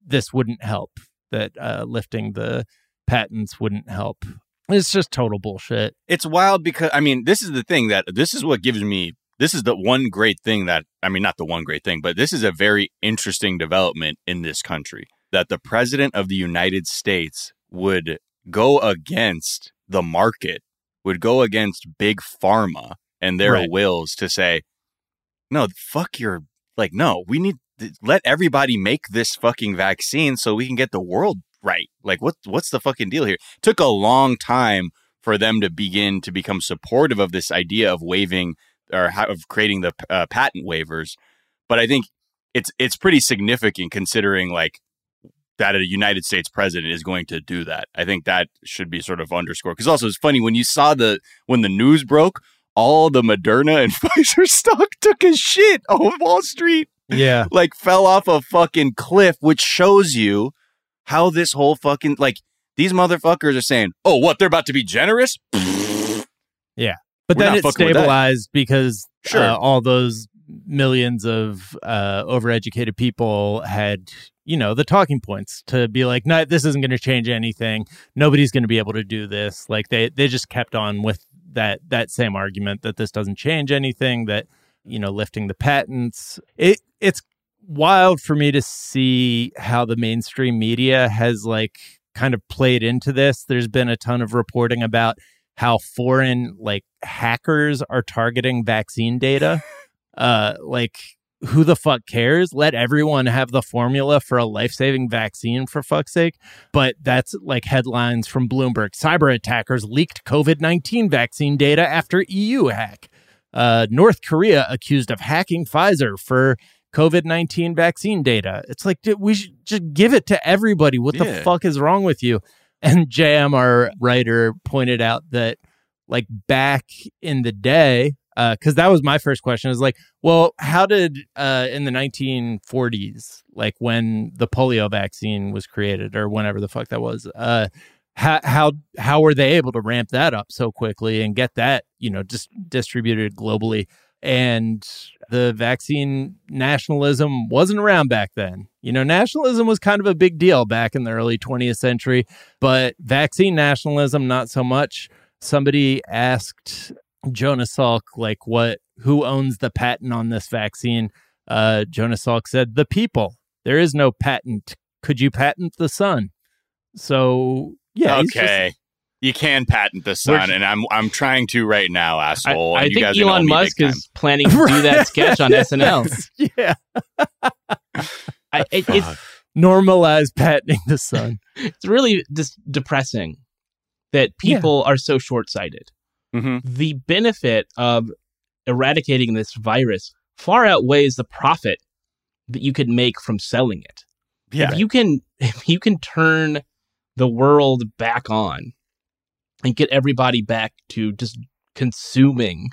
this wouldn't help, that uh, lifting the patents wouldn't help. It's just total bullshit.
It's wild because I mean, this is the thing that this is what gives me this is the one great thing that I mean, not the one great thing, but this is a very interesting development in this country that the president of the United States would go against the market, would go against big pharma and their
Right.
wills to say, no, fuck your like, no, we need let everybody make this fucking vaccine so we can get the world right. Like, what what's the fucking deal here? took a long time for them to begin to become supportive of this idea of waiving or how, of creating the uh, patent waivers. But I think it's it's pretty significant considering like that a United States president is going to do that. I think that should be sort of underscored because also it's funny when you saw the when the news broke, all the Moderna and Pfizer stock took a shit on Wall Street
Yeah.
like fell off a fucking cliff, which shows you how this whole fucking like these motherfuckers are saying, "Oh, what they're about to be generous."
Yeah, but
We're
then it
fucking with that.
stabilized because
Sure.
uh, all those millions of uh, overeducated people had, you know, the talking points to be like, no, this isn't going to change anything. Nobody's going to be able to do this. Like they they just kept on with that that same argument that this doesn't change anything. That you know, lifting the patents. It it's wild for me to see how the mainstream media has like kind of played into this. There's been a ton of reporting about how foreign like hackers are targeting vaccine data. uh like who the fuck cares? Let everyone have the formula for a life-saving vaccine for fuck's sake. But that's like headlines from Bloomberg. Cyber attackers leaked COVID-19 vaccine data after EU hack. Uh, North Korea accused of hacking Pfizer for COVID 19 vaccine data. It's like, we should just give it to everybody. What the fuck is wrong with you? And JM, our writer, pointed out that, like, back in the day, because that was my first question is like, well, how did uh, in the 1940s, like when the polio vaccine was created or whenever the fuck that was, uh, how how how were they able to ramp that up so quickly and get that you know just distributed globally? And the vaccine nationalism wasn't around back then. You know, nationalism was kind of a big deal back in the early 20th century, but vaccine nationalism not so much. Somebody asked Jonas Salk like what who owns the patent on this vaccine? Uh Jonas Salk said the people. There is no patent. Could you patent the sun? So yeah,
okay. You can patent the sun,
We're-
and I'm I'm trying to right now, asshole.
I
and you
think
guys are gonna owe
Elon Musk is planning to do that sketch on SNL.
yeah,
I, it, it's
Fuck.
normalize patenting the sun.
it's really just depressing that people are so short sighted.
Mhm.
The benefit of eradicating this virus far outweighs the profit that you could make from selling it.
Yeah.
If you can if you can turn the world back on and get everybody back to just consuming,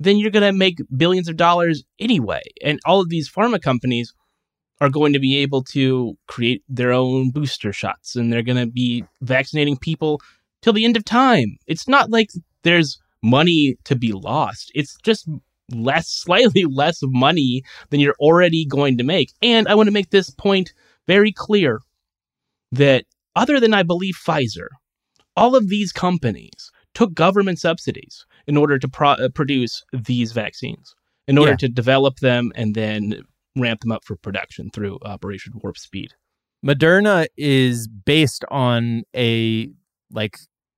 then you're going to make billions of dollars anyway. And all of these pharma companies are going to be able to create their own booster shots and they're going to be vaccinating people till the end of time. It's not like there's money to be lost. It's just less slightly less money than you're already going to make. And I want to make this point very clear that other than I believe Pfizer, all of these companies took government subsidies in order to pro- uh, produce these vaccines, in order
Yeah.
to develop them and then ramp them up for production through Operation Warp Speed.
Moderna is based on a like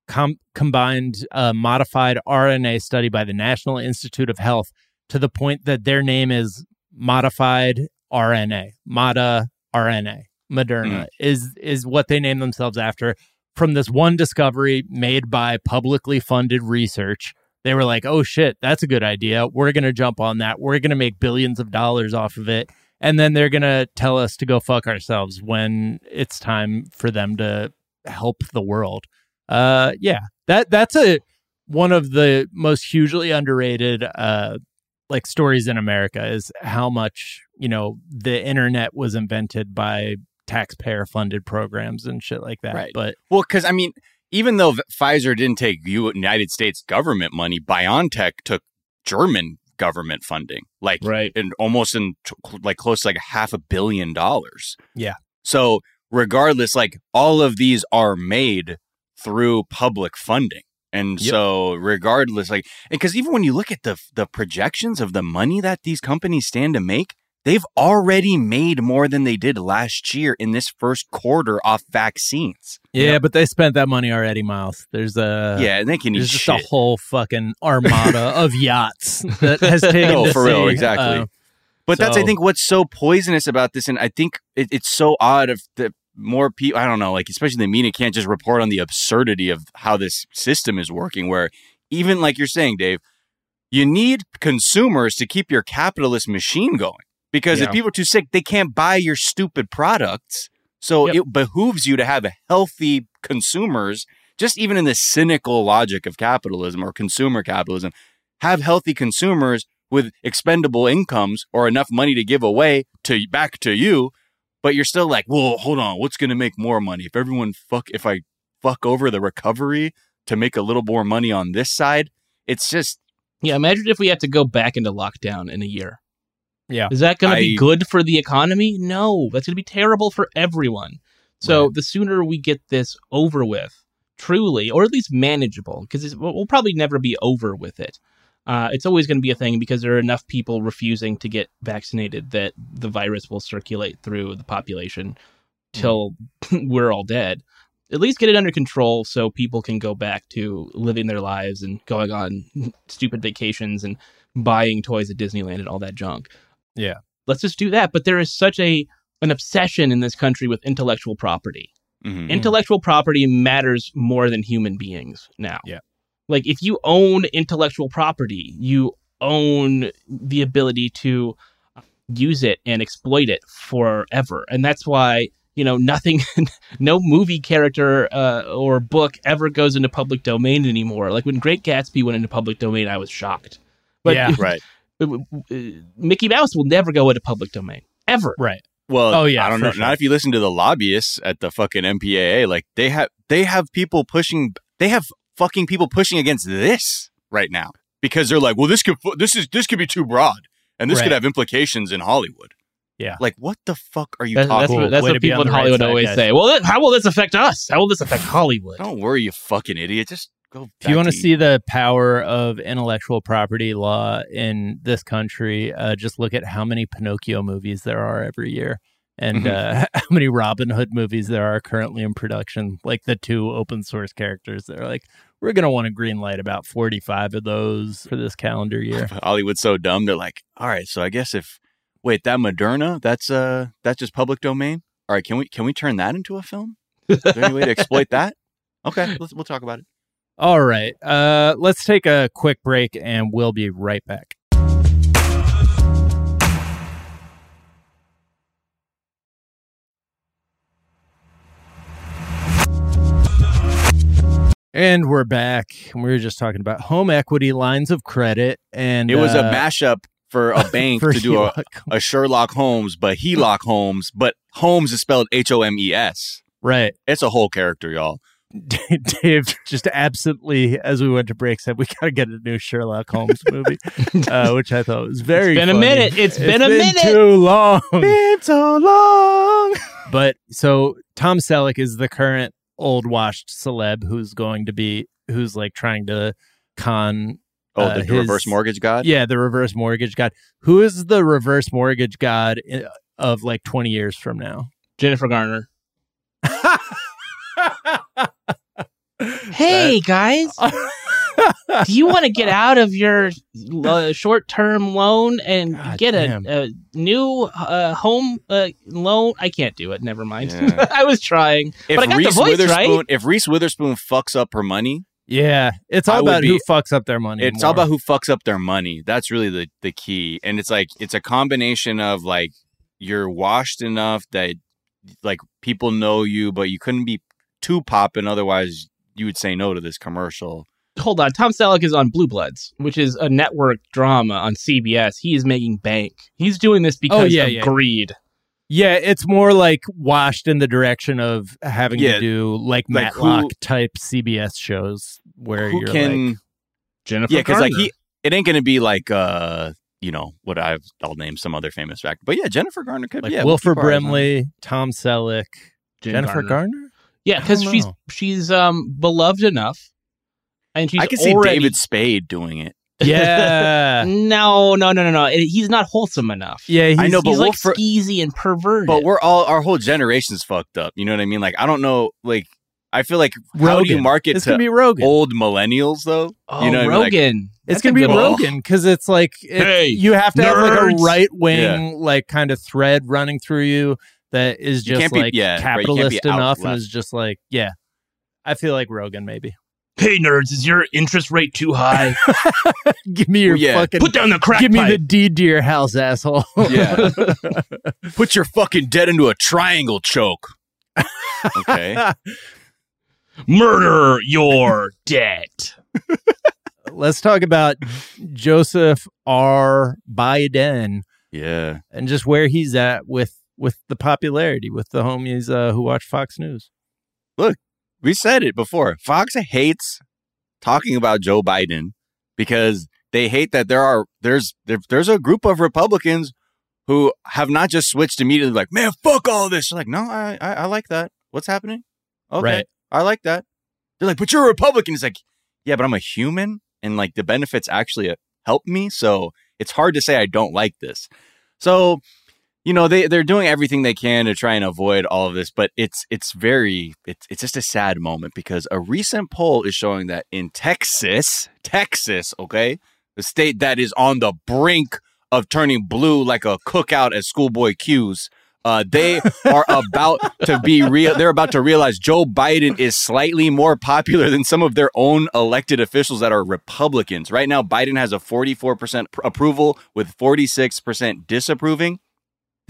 com- combined uh, modified RNA study by the National Institute of Health to the point that their name is modified RNA, MADA RNA. Moderna is is what they name themselves after from this one discovery made by publicly funded research. They were like, "Oh shit, that's a good idea. We're going to jump on that. We're going to make billions of dollars off of it." and then they're gonna tell us to go fuck ourselves when it's time for them to help the world. Uh, yeah, that that's a one of the most hugely underrated uh like stories in America is how much you know the internet was invented by taxpayer funded programs and shit like that.
Right.
But
Well, because I mean, even though Pfizer didn't take United States government money, BioNTech took German government funding, like
Right.
and almost in like close to like half a billion dollars.
Yeah.
So regardless, like all of these are made through public funding. And
Yep.
so regardless, like, and because even when you look at the, the projections of the money that these companies stand to make, they've already made more than they did last year in this first quarter off vaccines.
yeah, but they spent that money already, Miles. There's a
yeah, and they can eat
There's just
shit.
a whole fucking armada of yachts that has taken.
No,
to
for real, exactly.
Uh,
But that's I think what's so poisonous about this, and I think it, it's so odd if the more people, I don't know, like especially the media can't just report on the absurdity of how this system is working. Where even like you're saying, Dave, you need consumers to keep your capitalist machine going. Because if people are too sick, they can't buy your stupid products. So
Yep.
it behooves you to have healthy consumers, just even in the cynical logic of capitalism or consumer capitalism, have healthy consumers with expendable incomes or enough money to give away to back to you. But you're still like, well, hold on, what's going to make more money? If everyone fuck, if I fuck over the recovery to make a little more money on this side, it's just
Yeah, imagine if we had to go back into lockdown in a year.
Yeah.
Is that going to be good for the economy? No, that's going to be terrible for everyone. So
Right.
the sooner we get this over with, truly, or at least manageable, because we'll we'll probably never be over with it. Uh, it's always going to be a thing because there are enough people refusing to get vaccinated that the virus will circulate through the population till we're all dead. At least get it under control so people can go back to living their lives and going on stupid vacations and buying toys at Disneyland and all that junk.
Yeah.
Let's just do that. But there is such a an obsession in this country with intellectual property.
mhm.
Intellectual property matters more than human beings now.
Yeah.
Like if you own intellectual property, you own the ability to use it and exploit it forever. And that's why, you know, nothing no movie character uh, or book ever goes into public domain anymore. Like when Great Gatsby went into public domain, I was shocked. But
Yeah.
right.
Uh, Mickey Mouse will never go into public domain ever.
right.
Well,
Oh, yeah,
I don't know.
sure.
Not if you listen to the lobbyists at the fucking MPAA. Like they have, they have people pushing. They have fucking people pushing against this right now because they're like, well, this could, this is, this could be too broad, and this could have implications in Hollywood.
Yeah.
Like, what the fuck are you
That's,
talking?
that's what, that's what people in
the right
Hollywood
side,
always
guys.
say. Well, then how will this affect us? How will this affect Hollywood?
Don't worry, you fucking idiot. Just go.
If you want to see the power of intellectual property law in this country, uh, just look at how many Pinocchio movies there are every year and uh, how many Robin Hood movies there are currently in production. Like the two open source characters, they're like, we're going to want to green light about 45 of those for this calendar year.
Hollywood's so dumb. They're like, all right, so I guess if wait that Moderna, that's uh, that's just public domain. All right, can we can we turn that into a film? Is there any way to exploit that? Okay, let's, we'll talk about it.
All right. Uh, let's take a quick break and we'll be right back. And we're back. We were just talking about home equity lines of credit, and
It was a
uh,
mashup for a bank
for
to do a, a Sherlock Holmes, but Helock Holmes, but Holmes is spelled H O M E S.
right.
It's a whole character, y'all.
Dave just absently, as we went to break, said we got to get a new Sherlock Holmes movie, uh, which I thought was very.
It's been a
funny.
minute. It's been a minute.
Too long.
Been so long.
But so Tom Selleck is the current old washed celeb who's going to be who's like trying to con.
Oh,
uh,
the
his-
reverse mortgage god?
Yeah, the reverse mortgage god. Who is the reverse mortgage god of like twenty years from now?
Jennifer Garner. Hey guys, do you want to get out of your uh, short-term loan and
God
get a, a new uh, home uh, loan? I can't do it. Never mind.
Yeah.
I was trying,
If
but I got
Reese
the voice
Witherspoon,
right.
if Reese Witherspoon fucks up her money,
yeah, it's all
I would
about who fucks up their money.
it's
more.
all about who fucks up their money. That's really the the key. And it's like it's a combination of like you're washed enough that like people know you, but you couldn't be too popping. Otherwise, you would say no to this commercial.
Hold on, Tom Selleck is on Blue Bloods, which is a network drama on CBS. He is making bank. He's doing this because
Oh, yeah,
of
yeah.
greed.
Yeah, it's more like washed in the direction of having
Yeah,
to do like,
like who-
type CBS shows where you're
can?
like,
Jennifer
yeah, because like he, it ain't gonna be like uh, you know what I've I'll name some other famous actor, but yeah, Jennifer Garner could.
like
yeah,
Wilford
keep our eyes on her.
Brimley, Tom Selleck,
Jen
Jennifer
Garner.
Garner.
Yeah, because she's she's um beloved enough, and she's
I can see
already-
David Spade doing it.
Yeah,
No, no, no, no, no. He's not wholesome enough.
yeah. He's,
I know, but
he's
we'll
like
for-
skeezy and perverted.
But we're all our whole generation's fucked up. You know what I mean? Like I don't know. Like I feel like how do you market
It's
to
gonna be Rogan.
old millennials though?
oh,
you know what I mean? Like,
Rogan.
it's gonna be
good.
Rogan because it's like it-
Hey,
you have to have like a right wing
Yeah.
like kind of thread running through you that is just
can't be-
like
yeah, right, can't be
capitalist
out
enough and is just like yeah. I feel like Rogan maybe.
Hey, nerds, is your interest rate too high?
Give me your
Well, yeah.
fucking
Put down the crack
give me the deed to your house, asshole.
Yeah. Put your fucking debt into a triangle choke. Okay.
Murder your debt.
Let's talk about Joseph R. Biden
yeah.
and just where he's at with with the popularity with the homies uh, who watch Fox News.
Look, we said it before. Fox hates talking about Joe Biden because they hate that there are there's there, there's a group of Republicans who have not just switched immediately like, man, fuck all this. They're like, no, I, I I like that. What's happening? Okay.
Right.
I like that. They're like, but you're a Republican. It's like, yeah, but I'm a human and like the benefits actually help me. So it's hard to say I don't like this. So, you know, they, they're doing everything they can to try and avoid all of this, but it's it's very it's it's just a sad moment because a recent poll is showing that in Texas, Texas, okay, the state that is on the brink of turning blue like a cookout at Schoolboy Q's, uh, they are about to be real. They're about to realize Joe Biden is slightly more popular than some of their own elected officials that are Republicans. Right now, Biden has a 44% pr- approval with 46% disapproving.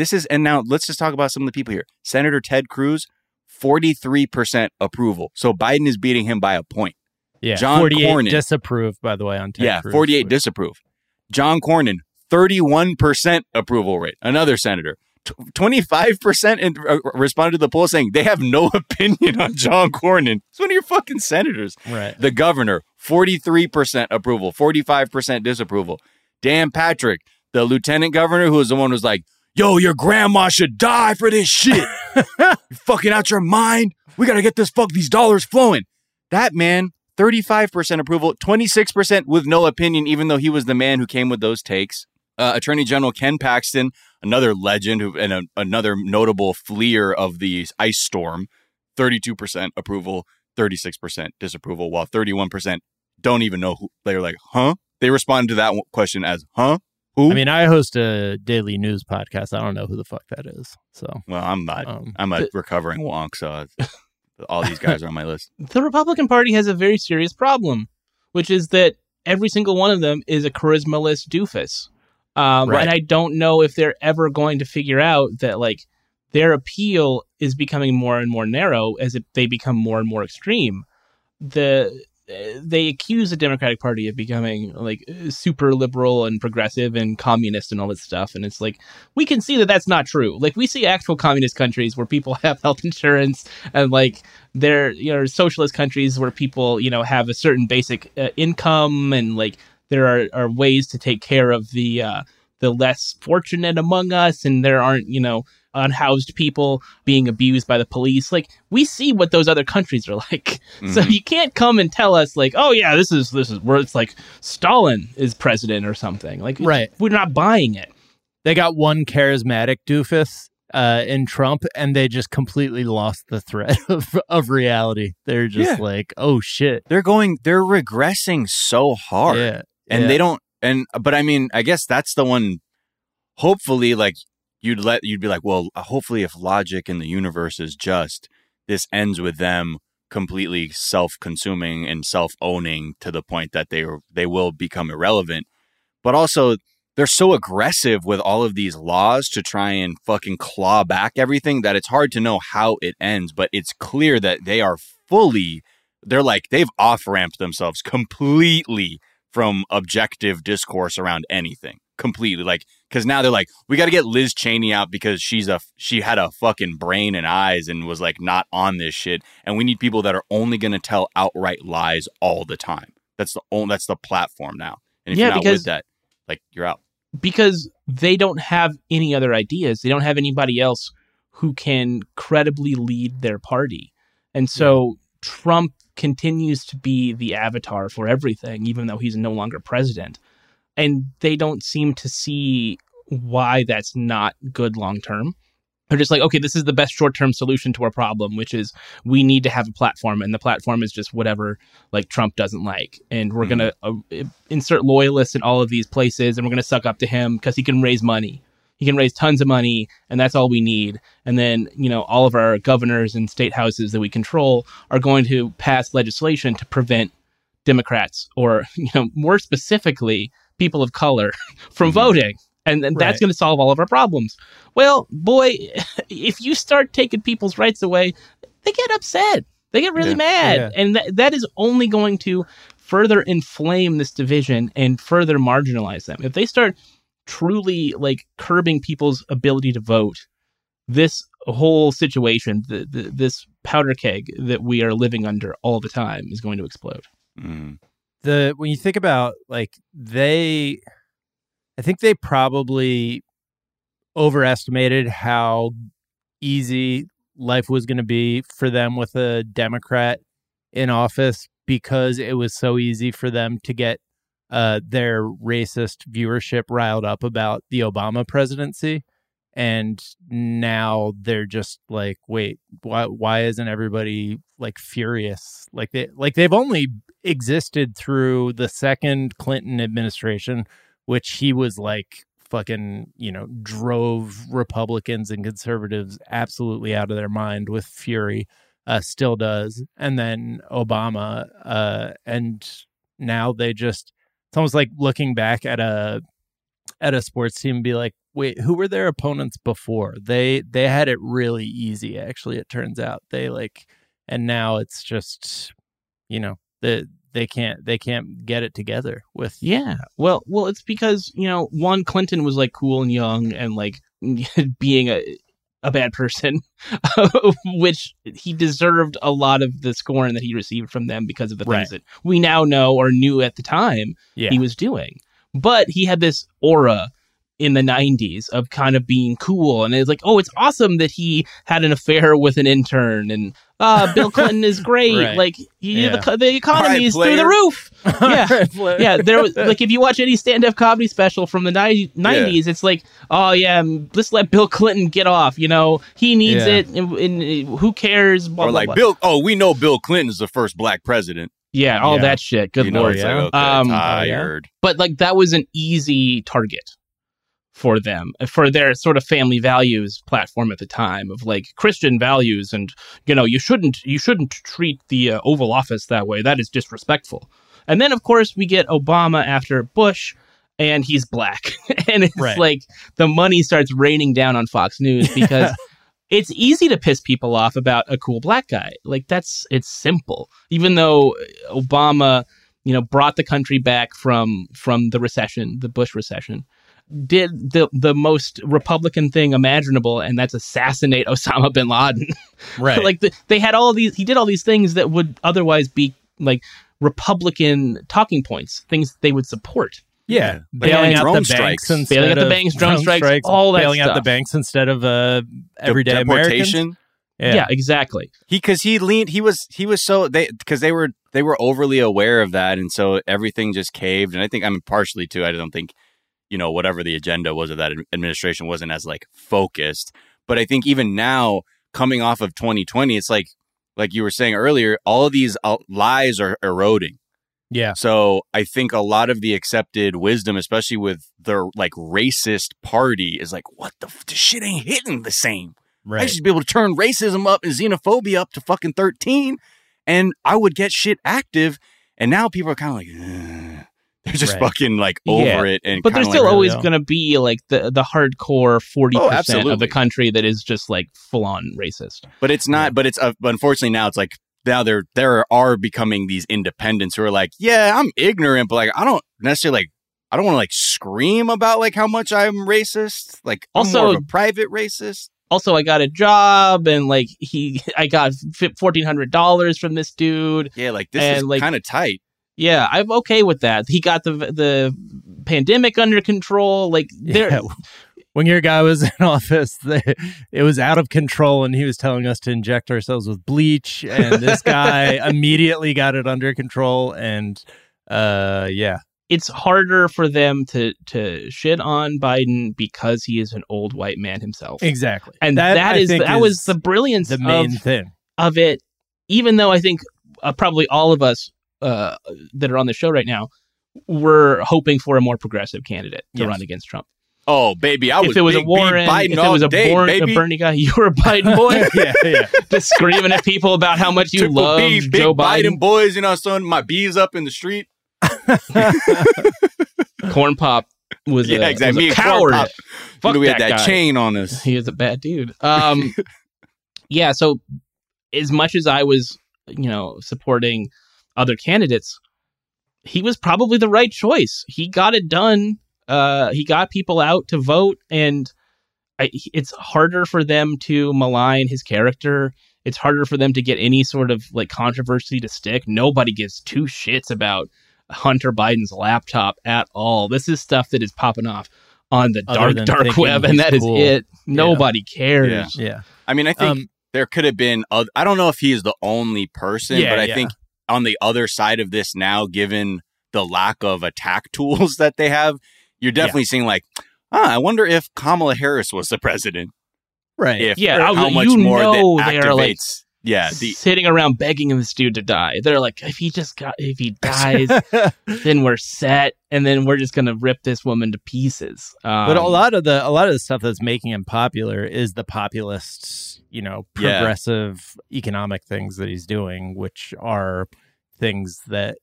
This is, and now let's just talk about some of the people here. Senator Ted Cruz, 43% approval. So Biden is beating him by a point.
Yeah,
John
48
Cornyn.
disapproved by the way on Ted
yeah,
Cruz,
48
which-
disapprove. John Cornyn, 31% approval rate. Another senator. 25% in, uh, responded to the poll saying they have no opinion on John Cornyn. It's one of your fucking senators.
Right.
The governor, 43% approval, 45% disapproval. Dan Patrick, the lieutenant governor, who was the one who was like, yo, your grandma should die for this shit. you fucking out your mind. We got to get this fuck, these dollars flowing. That man, 35% approval, 26% with no opinion, even though he was the man who came with those takes. Uh, Attorney General Ken Paxton, another legend who, and a, another notable fleer of the ice storm, 32% approval, 36% disapproval, while 31% don't even know who. They're like, huh? They responded to that question as, huh? Who?
I mean, I host a daily news podcast. I don't know who the fuck that is. So,
well, I'm not.
um,
I'm a recovering wonk, so all these guys are on my list.
the Republican Party has a very serious problem, which is that every single one of them is a charismaless doofus. Um,
Right.
And I don't know if they're ever going to figure out that like their appeal is becoming more and more narrow as it, they become more and more extreme. The they accuse the Democratic Party of becoming like super liberal and progressive and communist and all this stuff, and it's like we can see that that's not true. Like we see actual communist countries where people have health insurance and like there you know socialist countries where people you know have a certain basic uh, income and like there are, are ways to take care of the uh, the less fortunate among us and there aren't you know unhoused people being abused by the police like we see what those other countries are like so
Mhm.
you can't come and tell us like oh yeah this is this is where it's like stalin is president or something like
Right.
we're not buying it
They got one charismatic doofus uh, in Trump, and they just completely lost the thread of, of reality. They're just
Yeah.
like, oh shit.
They're going. They're regressing so hard.
Yeah.
and
yeah.
they don't and but i mean i guess that's the one hopefully like you'd let you'd be like well hopefully if logic in the universe is just this ends with them completely self-consuming and self-owning to the point that they they will become irrelevant. But also they're so aggressive with all of these laws to try and fucking claw back everything that it's hard to know how it ends but it's clear that they are fully they're like they've off-ramped themselves completely from objective discourse around anything completely like because now they're like we got to get liz cheney out because she's a she had a fucking brain and eyes and was like not on this shit and we need people that are only going to tell outright lies all the time that's the only that's the platform now and if
Yeah,
you're not
because-
with that like you're out
because they don't have any other ideas. They don't have anybody else who can credibly lead their party. And so Trump continues to be the avatar for everything, even though he's no longer president. And they don't seem to see why that's not good long term. They're just like, okay, this is the best short term solution to our problem, which is we need to have a platform, and the platform is just whatever like Trump doesn't like, and we're gonna uh, insert loyalists in all of these places, and we're gonna suck up to him because he can raise money. He can raise tons of money, and that's all we need. And then, you know, all of our governors and state houses that we control are going to pass legislation to prevent Democrats, or you know, more specifically, people of color, from
Mhm.
voting. And, and that's going to solve all of our problems. Well, boy, if you start taking people's rights away, they get upset. They get really
Yeah.
mad.
Yeah.
And that that is only going to further inflame this division and further marginalize them. If they start truly like curbing people's ability to vote, this whole situation, the, the, this powder keg that we are living under all the time is going to explode.
Mhm.
The when you think about like they i think they probably overestimated how easy life was going to be for them with a democrat in office because it was so easy for them to get uh, their racist viewership riled up about the obama presidency. And now they're just like wait why why isn't everybody like furious? Like they like they've only existed through the second Clinton administration which he was like fucking you know drove republicans and conservatives absolutely out of their mind with fury uh still does. And then obama uh and now they just it's almost like looking back at a at a sports team be like wait who were their opponents before? They they had it really easy actually it turns out. They like and now it's just you know the they can't they can't get it together with
Yeah. Well, well, it's because you know, one Clinton was like cool and young and like being a a bad person, which he deserved a lot of the scorn that he received from them because of the
Right.
things that we now know or knew at the time
yeah
he was doing. But he had this aura in the 90s of kind of being cool. And it's like oh it's awesome that he had an affair with an intern and uh bill clinton is great.
Right.
like he,
Yeah.
the, the economy
right,
is through the roof. yeah. Yeah there was like if you watch any stand-up comedy special from the 90, 90s it's like oh yeah let's let bill clinton get off you know? He needs
Yeah.
it and, and who cares? Blah,
or like
blah.
bill oh we know bill clinton's the first black president.
Yeah all
Yeah.
that shit. Good
you
lord
it's
yeah.
like okay
Um,
tired.
but like that was an easy target for them for their sort of family values platform at the time of like Christian values and you know you shouldn't you shouldn't treat the uh, Oval Office that way that is disrespectful. And then of course we get Obama after Bush and he's black. and it's
Right.
like the money starts raining down on Fox News because it's easy to piss people off about a cool black guy. Like that's it's simple. Even though Obama, you know, brought the country back from from the recession, the Bush recession, did the the most Republican thing imaginable, and that's assassinate Osama bin Laden.
Right.
like the, they had all these. He did all these things that would otherwise be like Republican talking points, things they would support.
yeah, bailing out the
strikes.
banks instead
Bailing out the
of
banks, drone strikes, all that
bailing out the banks instead of uh, everyday Americans.
deportation.
Yeah, exactly.
He because he leaned. He was he was so they because they were they were overly aware of that, and so everything just caved. And I think I mean partially too. I don't think you know whatever the agenda was of that administration wasn't as like focused. But I think even now, coming off of 2020, it's like like you were saying earlier, all of these uh, lies are eroding.
Yeah.
So I think a lot of the accepted wisdom, especially with the like racist party, is like, what the, f- the shit ain't hitting the same. I
Right.
should be able to turn racism up and xenophobia up to fucking 13 and I would get shit active. And now people are kind of like, "Ugh." They're just
Right.
fucking like over
Yeah.
it. And
But there's still
like,
always going to be like the the hardcore forty
Oh,
percent of the country that is just like full on racist.
but it's not, but it's, uh, but unfortunately now it's like, now there, there are becoming these independents who are like, yeah, I'm ignorant, but like, I don't necessarily like, I don't want to like scream about like how much I'm racist. Like, I'm
Also-
more of a private racist.
Also, I got a job and like he, I got fourteen hundred dollars from this dude.
Yeah, like this
And,
is
like-
kind of tight.
Yeah, I'm okay with that. He got the the pandemic under control. Like there,
Yeah. When your guy was in office, they, it was out of control, and he was telling us to inject ourselves with bleach. And this guy immediately got it under control. And uh, yeah,
it's harder for them to to shit on Biden because he is an old white man himself.
exactly.
And
That,
that is that was the brilliance
the main
of
thing.
of it, even though I think uh, probably all of us uh, that are on the show right now were hoping for a more progressive candidate to
Yes.
run against Trump.
Oh, baby, I was
if it was a Warren,
Biden
if it was a,
day,
Born, a. Bernie guy, you were a Biden boy,
yeah, yeah.
just screaming at people about how much you
Triple
love
B,
Joe
Biden.
Biden.
boys, you know, son, my bees up in the street.
Corn Pop was
Yeah,
a,
exactly.
Was a coward. Fuck
we had
that
that
guy.
chain on us.
he is a bad dude. Um, yeah. So as much as I was, you know, supporting other candidates, he was probably the right choice. He got it done. Uh, he got people out to vote, and I, it's harder for them to malign his character. It's harder for them to get any sort of like controversy to stick. Nobody gives two shits about Hunter Biden's laptop at all. This is stuff that is popping off on the
Other
dark dark web, and
he's
that is
cool.
it. Nobody cares.
Yeah. yeah.
I mean, I think
Um,
there could have been. oth- I don't know if he is the only person,
Yeah,
but I
yeah.
think on the other side of this now, given the lack of attack tools that they have, you're definitely seeing like, ah, I wonder if Kamala Harris was the president.
Right.
If
Yeah,
or
I
how much
you
more
know
that
they are, like,
activates. Yeah, the
sitting around begging this dude to die. They're like, if he just got, if he dies, then we're set, and then we're just gonna rip this woman to pieces. Um,
but a lot of the a lot of the stuff that's making him popular is the populist, you know,
Yeah.
progressive economic things that he's doing, which are things that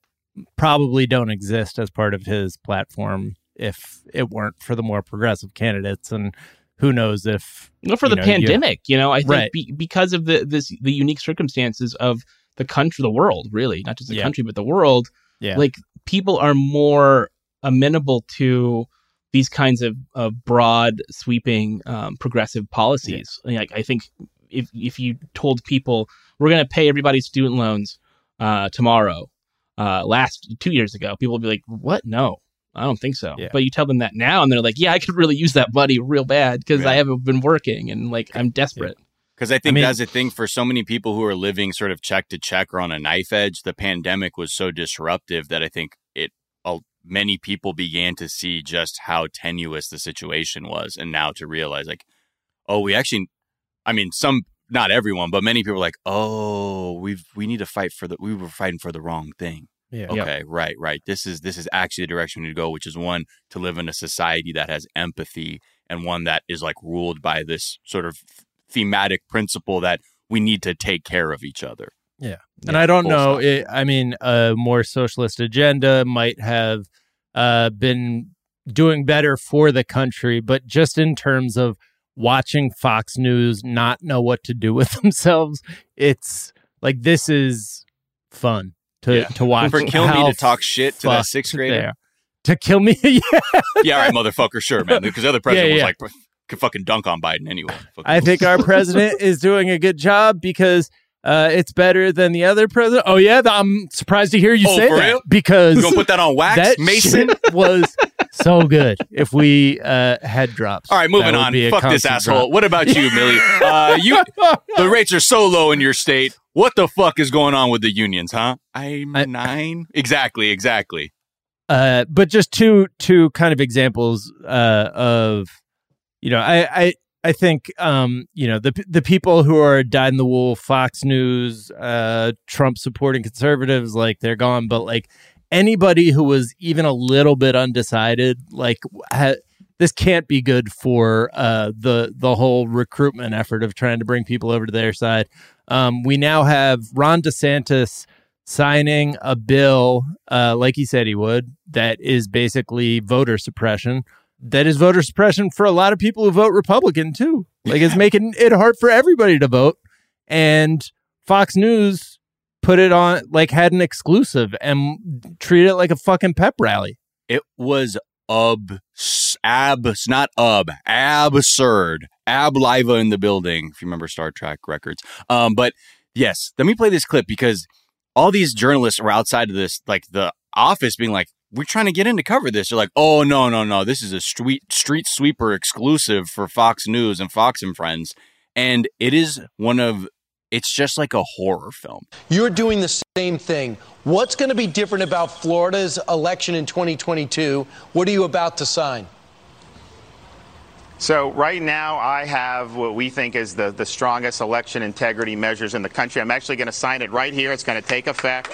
probably don't exist as part of his platform if it weren't for the more progressive candidates and who knows if
Well, for the
know,
pandemic, you know, I think
Right.
be, because of the this the unique circumstances of the country, the world, really, not just the
Yeah.
country, but the world.
Yeah.
like people are more amenable to these kinds of, of broad, sweeping, um, progressive policies. Like I think if if you told people we're going to pay everybody's student loans uh, tomorrow, uh, last two years ago, people would be like, "What? No." I don't think so.
Yeah.
But you tell them that now, and they're like, "Yeah, I could really use that money real bad because I haven't been working and like I'm desperate."
Because I think
mean-
that's the thing for so many people who are living sort of check to check or on a knife edge. The pandemic was so disruptive that I think it uh, many people began to see just how tenuous the situation was, and now to realize like, oh, we actually, I mean, some not everyone, but many people are like, oh, we've we need to fight for the we were fighting for the wrong thing.
Yeah.
Yep.
Okay, right, right. This is this is actually the direction we need to go, which is one to live in a society that has empathy and one that is like ruled by this sort of thematic principle that we need to take care of each other. Yeah.
And I don't
full
know. It, I mean, a more socialist agenda might have uh, been doing better for the country, but just in terms of watching Fox News not know what to do with themselves, it's like this is fun to
Yeah.
to watch.
For kill me to talk shit to that sixth grader.
are. To kill me, yeah.
Yeah, all right, motherfucker, sure, man. Because the other president
Yeah,
was like could fucking dunk on Biden anyway. Fucking-
I think our president is doing a good job because uh, it's better than the other president. Oh yeah, th- I'm surprised to hear you
Oh,
say that
real?
because
you gonna put that on wax,
that
Mason?
shit was so good. If we uh, had drops,
All right, moving on.
be
Fuck this asshole.
drop.
What about you, Millie? Uh, you the rates are so low in your state. What the fuck is going on with the unions, huh? I'm
I-
nine. Exactly, exactly.
Uh, but just two two kind of examples uh, of you know I I I think um, you know the the people who are dyed in the wool Fox News uh, Trump supporting conservatives like they're gone, but like anybody who was even a little bit undecided like ha- this can't be good for uh, the the whole recruitment effort of trying to bring people over to their side. Um, we now have Ron DeSantis signing a bill, uh, like he said he would, that is basically voter suppression. That is voter suppression for a lot of people who vote Republican too. Like it's making it hard for everybody to vote. And Fox News put it on, like had an exclusive and treated it like a fucking pep rally.
It was ab abs not ub, absurd ab liva in the building if you remember star trek records um but yes let me play this clip because all these journalists were outside of this like the office being like we're trying to get in to cover this they're like oh no no no this is a street street sweeper exclusive for fox news and fox and friends and it is one of it's just like a horror film
You're doing the same thing. What's going to be different about Florida's election in 2022? What are you about to sign?
So right now, I have what we think is the, the strongest election integrity measures in the country. I'm actually going to sign it right here. It's going to take effect. So,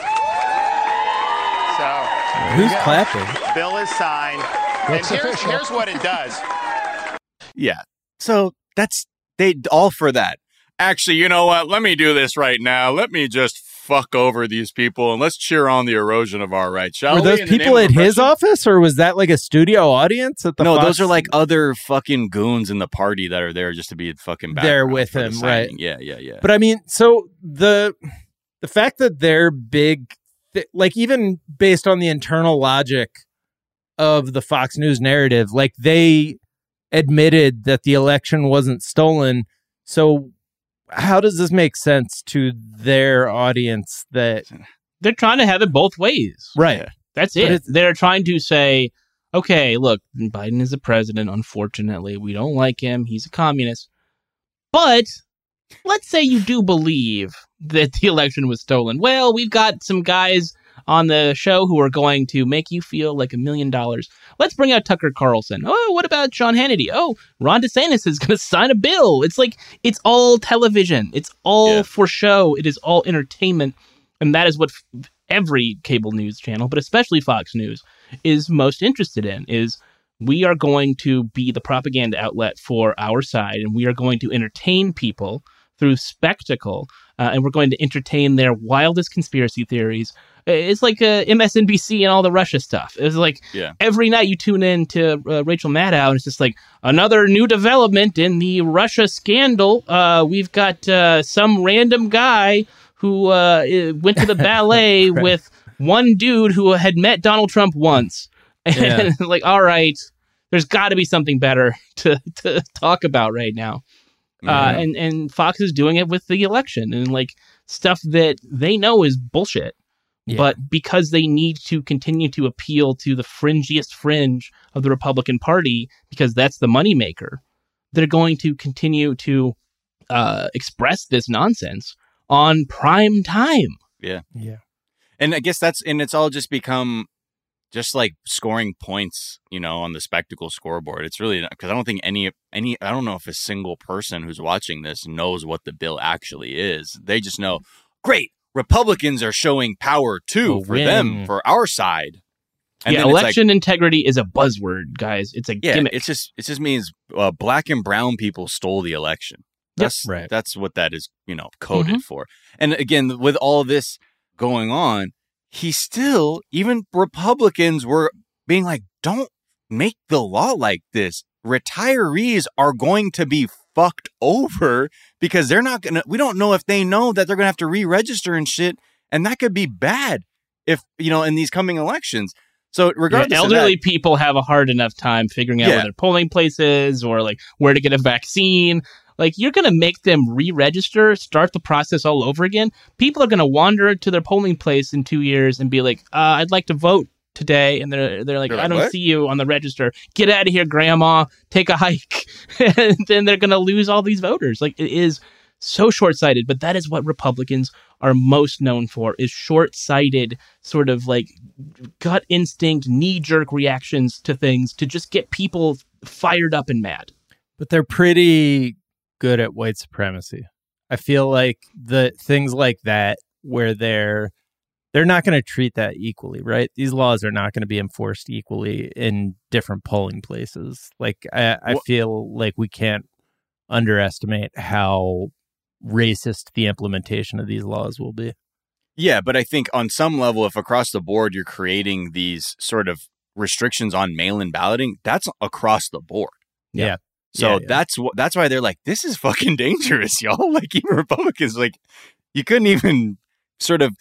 Who's clapping?
bill is signed. And here's, here's what it does.
Yeah. So that's they all for that. Actually, you know what? Let me do this right now. Let me just fuck over these people and let's cheer on the erosion of our rights, shall
Were those
in the
people at his office or was that like a studio audience at the
No,
Fox-
those are like other fucking goons in the party that are there just to be fucking
There
background
with
for the
him, right.
Yeah, yeah, yeah.
But I mean, so the the fact that they're big, th- like even based on the internal logic of the Fox News narrative, like they admitted that the election wasn't stolen. So how does this make sense to their audience? That
They're trying to have it both ways.
right?
That's it. They're trying to say, okay, look, Biden is the president. Unfortunately, we don't like him. He's a communist. But let's say you do believe that the election was stolen. Well, we've got some guys on the show who are going to make you feel like a million dollars. Let's bring out Tucker Carlson. Oh, what about Sean Hannity? Oh, Ron DeSantis is going to sign a bill. It's like it's all television. It's all
Yeah.
for show. It is all entertainment, and that is what f- every cable news channel, but especially Fox News, is most interested in. Is we are going to be the propaganda outlet for our side, and we are going to entertain people through spectacle, uh, and we're going to entertain their wildest conspiracy theories. It's like uh, MSNBC and all the Russia stuff. It's like
Yeah.
every night you tune in to uh, Rachel Maddow, and it's just like another new development in the Russia scandal. Uh, we've got uh, some random guy who uh, went to the ballet with one dude who had met Donald Trump once. And
Yeah.
like, all right, there's got to be something better to, to talk about right now. Uh, and and Fox is doing it with the election and like stuff that they know is bullshit.
Yeah.
But because they need to continue to appeal to the fringiest fringe of the Republican Party, because that's the moneymaker, they're going to continue to uh, express this nonsense on prime time.
Yeah. Yeah.
And I guess that's and it's all just become just like scoring points, you know, on the spectacle scoreboard. It's really because I don't think any any I don't know if a single person who's watching this knows what the bill actually is. They just know, great, Republicans are showing power too
A
for them, for our side.
yeah,
then it's like-
election integrity is a buzzword, guys. It's a
yeah,
gimmick.
it's just it just means uh, black and brown people stole the election.
Yep.
That's
Right.
That's what that is, you know, coded
Mhm.
for. And again, with all this going on, he still even Republicans were being like, "Don't make the law like this. Retirees are going to be fucked over because they're not gonna. We don't know if they know that they're gonna have to re-register and shit, and that could be bad if you know in these coming elections." So
Yeah,
regardless, of
elderly
that,
people have a hard enough time figuring out
Yeah.
where their polling place is or like where to get a vaccine. Like you're going to make them re-register, start the process all over again. People are going to wander to their polling place in 2 years and be like, uh, "I'd like to vote today." And they're they're like,
They're
"I
like,
don't
"What?"
see you on the register. Get out of here, grandma. Take a hike." and then they're going to lose all these voters. Like it is so short-sighted, but that is what Republicans are most known for is short-sighted sort of like gut instinct, knee jerk reactions to things to just get people fired up and mad.
but they're pretty good at white supremacy. I feel like the things like that where they're they're not going to treat that equally, right? These laws are not going to be enforced equally in different polling places. Like I, I feel like we can't underestimate how racist the implementation of these laws will be.
Yeah, but I think on some level, if across the board you're creating these sort of restrictions on mail-in balloting, that's across the board.
Yeah.
So
Yeah, yeah.
that's wh- that's why they're like, this is fucking dangerous, y'all. Like even Republicans, like you couldn't even sort of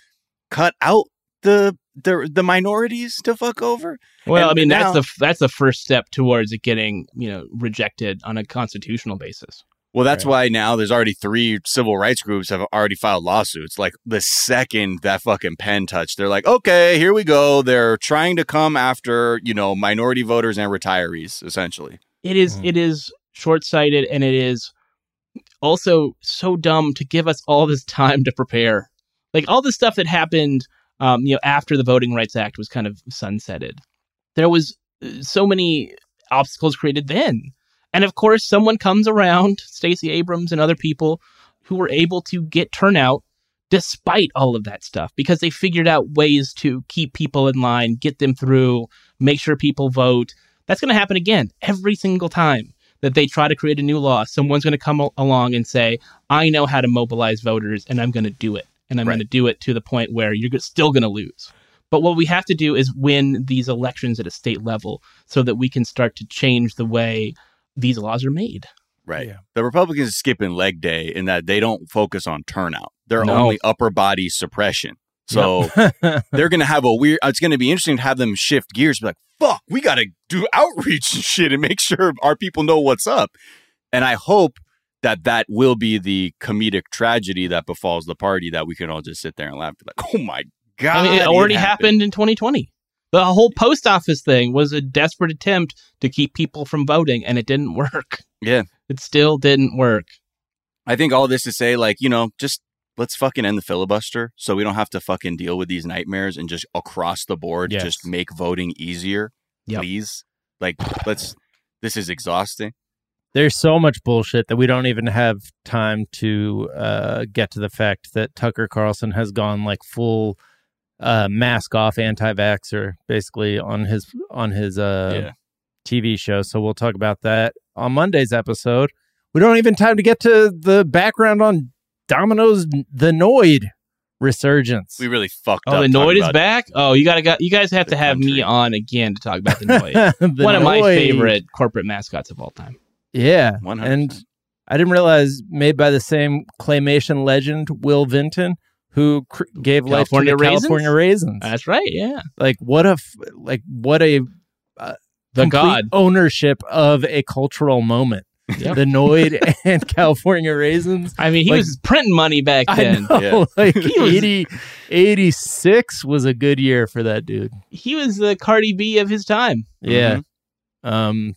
cut out the the the minorities to fuck over.
Well,
And
I mean
now-
that's the that's the first step towards it getting you know rejected on a constitutional basis.
Well, that's
Right.
why now there's already three civil rights groups have already filed lawsuits. Like the second that fucking pen touched, they're like, okay, here we go. They're trying to come after you know minority voters and retirees, essentially.
It is
Mhm.
it is short sighted and it is also so dumb to give us all this time to prepare. Like all the stuff that happened, um, you know, after the Voting Rights Act was kind of sunsetted. There was uh, so many obstacles created then, and of course, someone comes around, Stacey Abrams and other people, who were able to get turnout despite all of that stuff because they figured out ways to keep people in line, get them through, make sure people vote. That's going to happen again every single time that they try to create a new law. Someone's going to come al- along and say, I know how to mobilize voters and I'm going to do it. And I'm
Right.
going to do it to the point where you're still going to lose. But what we have to do is win these elections at a state level so that we can start to change the way these laws are made.
Right.
Yeah.
The Republicans are skipping leg day in that they don't focus on turnout. They're
No.
only upper body suppression. So they're going to have a weird, it's going to be interesting to have them shift gears, be like, fuck, we got to do outreach and shit and make sure our people know what's up. And I hope that that will be the comedic tragedy that befalls the party that we can all just sit there and laugh. Like, oh my God.
I mean, it already happened in 2020. The whole post office thing was a desperate attempt to keep people from voting, and it didn't work.
Yeah.
It still didn't work.
I think all this to say, like, you know, just let's fucking end the filibuster so we don't have to fucking deal with these nightmares and just across the board
Yes.
just make voting easier,
Yep.
please. Like, let's. This is exhausting.
There's so much bullshit that we don't even have time to uh, get to the fact that Tucker Carlson has gone like full uh, mask off anti-vaxxer basically on his on his uh,
Yeah.
TV show. So we'll talk about that on Monday's episode. We don't even time to get to the background on Domino's the Noid resurgence.
We really fucked
Oh,
up.
the
talking
Noid is
about-
back. Oh, you gotta got you guys have
the
to have me on again to talk about the Noid.
The
One of my
Noid.
favorite corporate mascots of all time.
Yeah,
100%.
and I didn't realize made by the same claymation legend Will Vinton, who cr- gave
California
life to the
Raisins?
California Raisins.
That's right. Yeah,
like what a f- like what a
uh,
the
god.
ownership of a cultural moment.
Yep.
The Noid and California Raisins.
I mean, he
like-
was printing money back
I
then.
know,
Yeah.
like
He was-
86 was a good year for that dude.
He was the Cardi B of his time.
Yeah. Um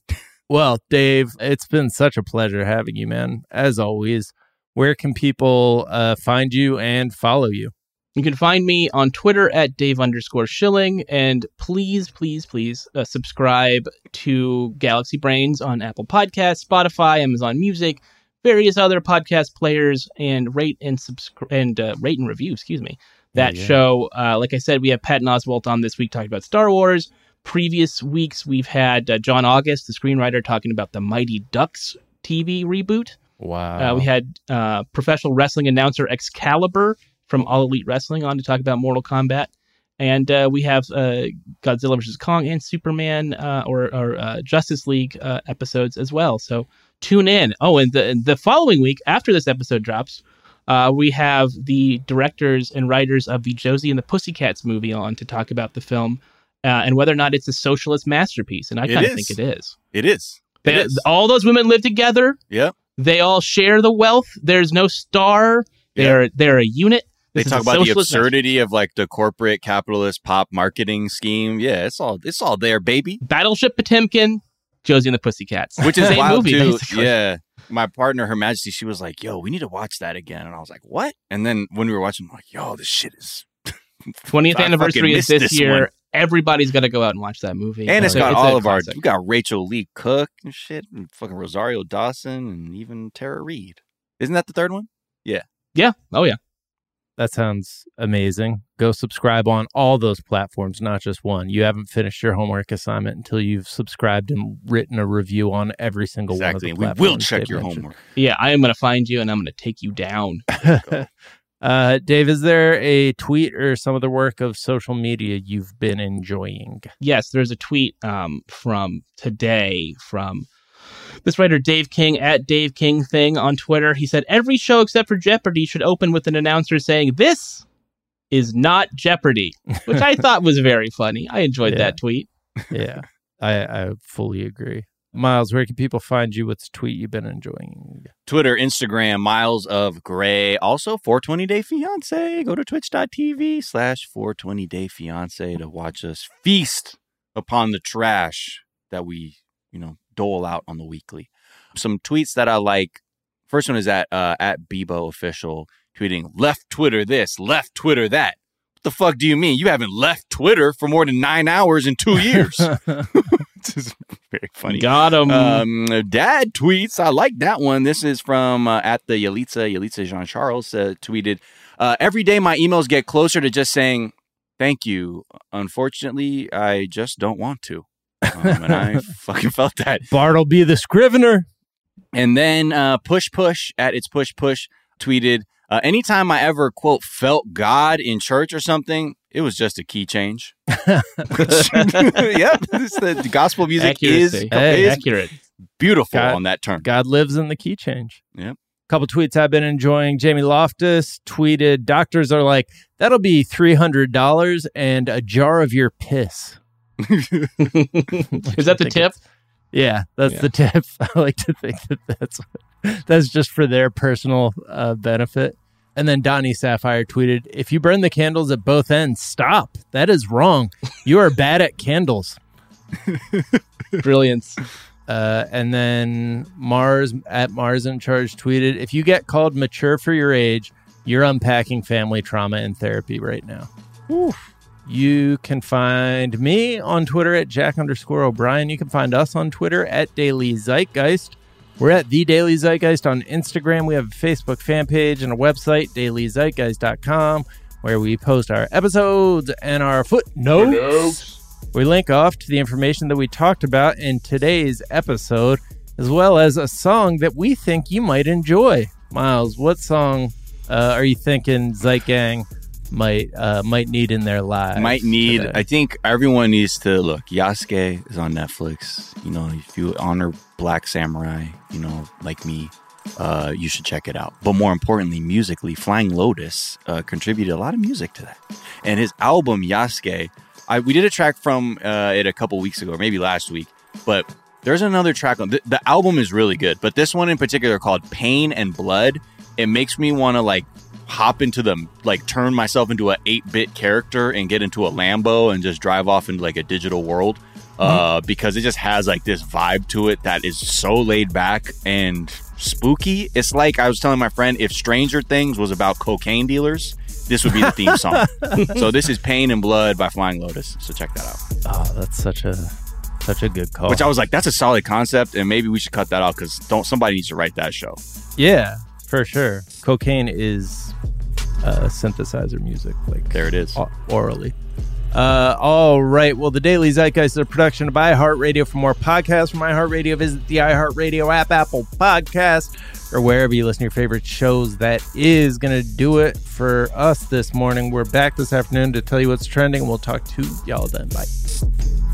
well, Dave, it's been such a pleasure having you, man. As always. Where can people uh find you and follow you?
You can find me on Twitter at Dave underscore Schilling, and please, please, please uh, subscribe to Galaxy Brains on Apple Podcasts, Spotify, Amazon Music, various other podcast players, and rate and subscribe and uh, rate and review. Excuse me. that
Yeah.
show. Uh, like I said, we have Patton Oswalt on this week talking about Star Wars. Previous weeks, we've had uh, John August, the screenwriter, talking about the Mighty Ducks TV reboot.
Wow.
Uh, we had uh, professional wrestling announcer Excalibur from All Elite Wrestling on to talk about Mortal Kombat. And uh, we have uh, Godzilla vs. Kong and Superman uh, or, or uh, Justice League uh, episodes as well. So tune in. Oh, and the, the following week, after this episode drops, uh, we have the directors and writers of the Josie and the Pussycats movie on to talk about the film uh, and whether or not it's a socialist masterpiece. And I kind of think it is.
It is. It
They,
is.
all those women live together.
Yeah.
They all share the wealth. There's no star. They're they're a unit.
They
This
talk about the absurdity of like the corporate capitalist pop marketing scheme. Yeah, it's all it's all there, baby.
Battleship Potemkin, Josie and the Pussycats,
Which is
Same
wild
movie,
too.
basically.
Yeah. My partner, Her Majesty, she was like, "Yo, we need to watch that again," and I was like, "What?" And then when we were watching, I'm like, "Yo, this shit is."
20th anniversary is this,
this
year.
one.
Everybody's got to go out and watch that movie.
And it's
a-
got
a
all of our. We got Rachael Leigh Cook and shit, and fucking Rosario Dawson, and even Tara Reid. Isn't that the third one?
Yeah. Yeah. Oh yeah.
That sounds amazing. Go subscribe on all those platforms, not just one. You haven't finished your homework assignment until you've subscribed and written a review on every single
exactly.
one
And
of the
we will check your
mentioned.
homework.
Yeah. I am going to find you and I'm going to take you down.
uh, Dave, is there a tweet or some other work of social media you've been enjoying?
yes, there's a tweet um, from today from this writer Dave King at Dave King thing on Twitter. He said every show except for Jeopardy should open with an announcer saying this is not Jeopardy, which I thought was very funny. I enjoyed
Yeah.
that tweet.
Yeah, I, I fully agree. Miles, where can people find you? What's a tweet you've been enjoying?
Twitter, Instagram, Miles of Gray. Also, 420 Day Fiance. Go to twitch.tv slash 420 Day Fiance to watch us feast upon the trash that we, you know, dole out on the weekly. Some tweets that I like. First one is at uh, at Bebo official tweeting left Twitter this, left Twitter that. What the fuck do you mean? You haven't left Twitter for more than nine hours in two years. this is very funny.
Got him.
Um, Dad tweets. I like that one. This is from uh, at the Yalitza. Yalitza Jean Charles uh, tweeted. Uh, Every day, my emails get closer to just saying thank you. Unfortunately, I just don't want to. Um, and I fucking felt that.
Bartleby the Scrivener.
And then uh, Push Push at It's Push Push tweeted, uh, anytime I ever, quote, felt God in church or something, it was just a key change. Yep, this- the gospel music
Accuracy.
is,
Hey,
is
Accurate.
beautiful
God-
on that term.
God lives in the key change.
Yep.
Couple tweets I've been enjoying. Jamie Loftus tweeted, "Doctors are like that'll be three hundred dollars and a jar of your piss."
Is that the tip?
Yeah, that's
Yeah.
the tip. I like to think that that's that's just for their personal uh, benefit. And then Donnie Sapphire tweeted, "If you burn the candles at both ends, stop. That is wrong. You are bad at candles."
Brilliance.
Uh, and then Mars at Mars in Charge tweeted, "If you get called mature for your age, you're unpacking family trauma in therapy right now." You can find me on Twitter at Jack underscore O'Brien. You can find us on Twitter at Daily Zeitgeist. We're at The Daily Zeitgeist on Instagram. We have a Facebook fan page and a website, dailyzeitgeist.com, where we post our episodes and our footnotes. We link off to the information that we talked about in today's episode, as well as a song that we think you might enjoy. Miles, what song uh, are you thinking Zeitgang might uh, might need in their lives?
Might need.
today?
I think everyone needs to look. Yasuke is on Netflix. You know, if you honor Black Samurai, you know, like me, uh, you should check it out. But more importantly, musically, Flying Lotus uh, contributed a lot of music to that, and his album Yasuke. I we did a track from uh, it a couple weeks ago, or maybe last week, but. There's another track on the, the album is really good, but this one in particular called Pain and Blood, it makes me want to like hop into the like turn myself into an 8-bit character and get into a Lambo and just drive off into like a digital world uh because it just has like this vibe to it that is so laid back and spooky. It's like I was telling my friend if Stranger Things was about cocaine dealers this would be the theme song. So this is Pain and Blood by Flying Lotus so check that out.
Oh, that's such a such a good call.
which I was like that's a solid concept and maybe we should cut that out because don't somebody needs to write that show.
Yeah, for sure. Cocaine is uh, synthesizer music, like
There it is.
orally. Uh, all right. Well, the Daily Zeitgeist is a production of iHeartRadio. For more podcasts from iHeartRadio, visit the iHeartRadio app, Apple Podcast, or wherever you listen to your favorite shows. That is going to do it for us this morning. We're back this afternoon to tell you what's trending. We'll talk to y'all then. Bye.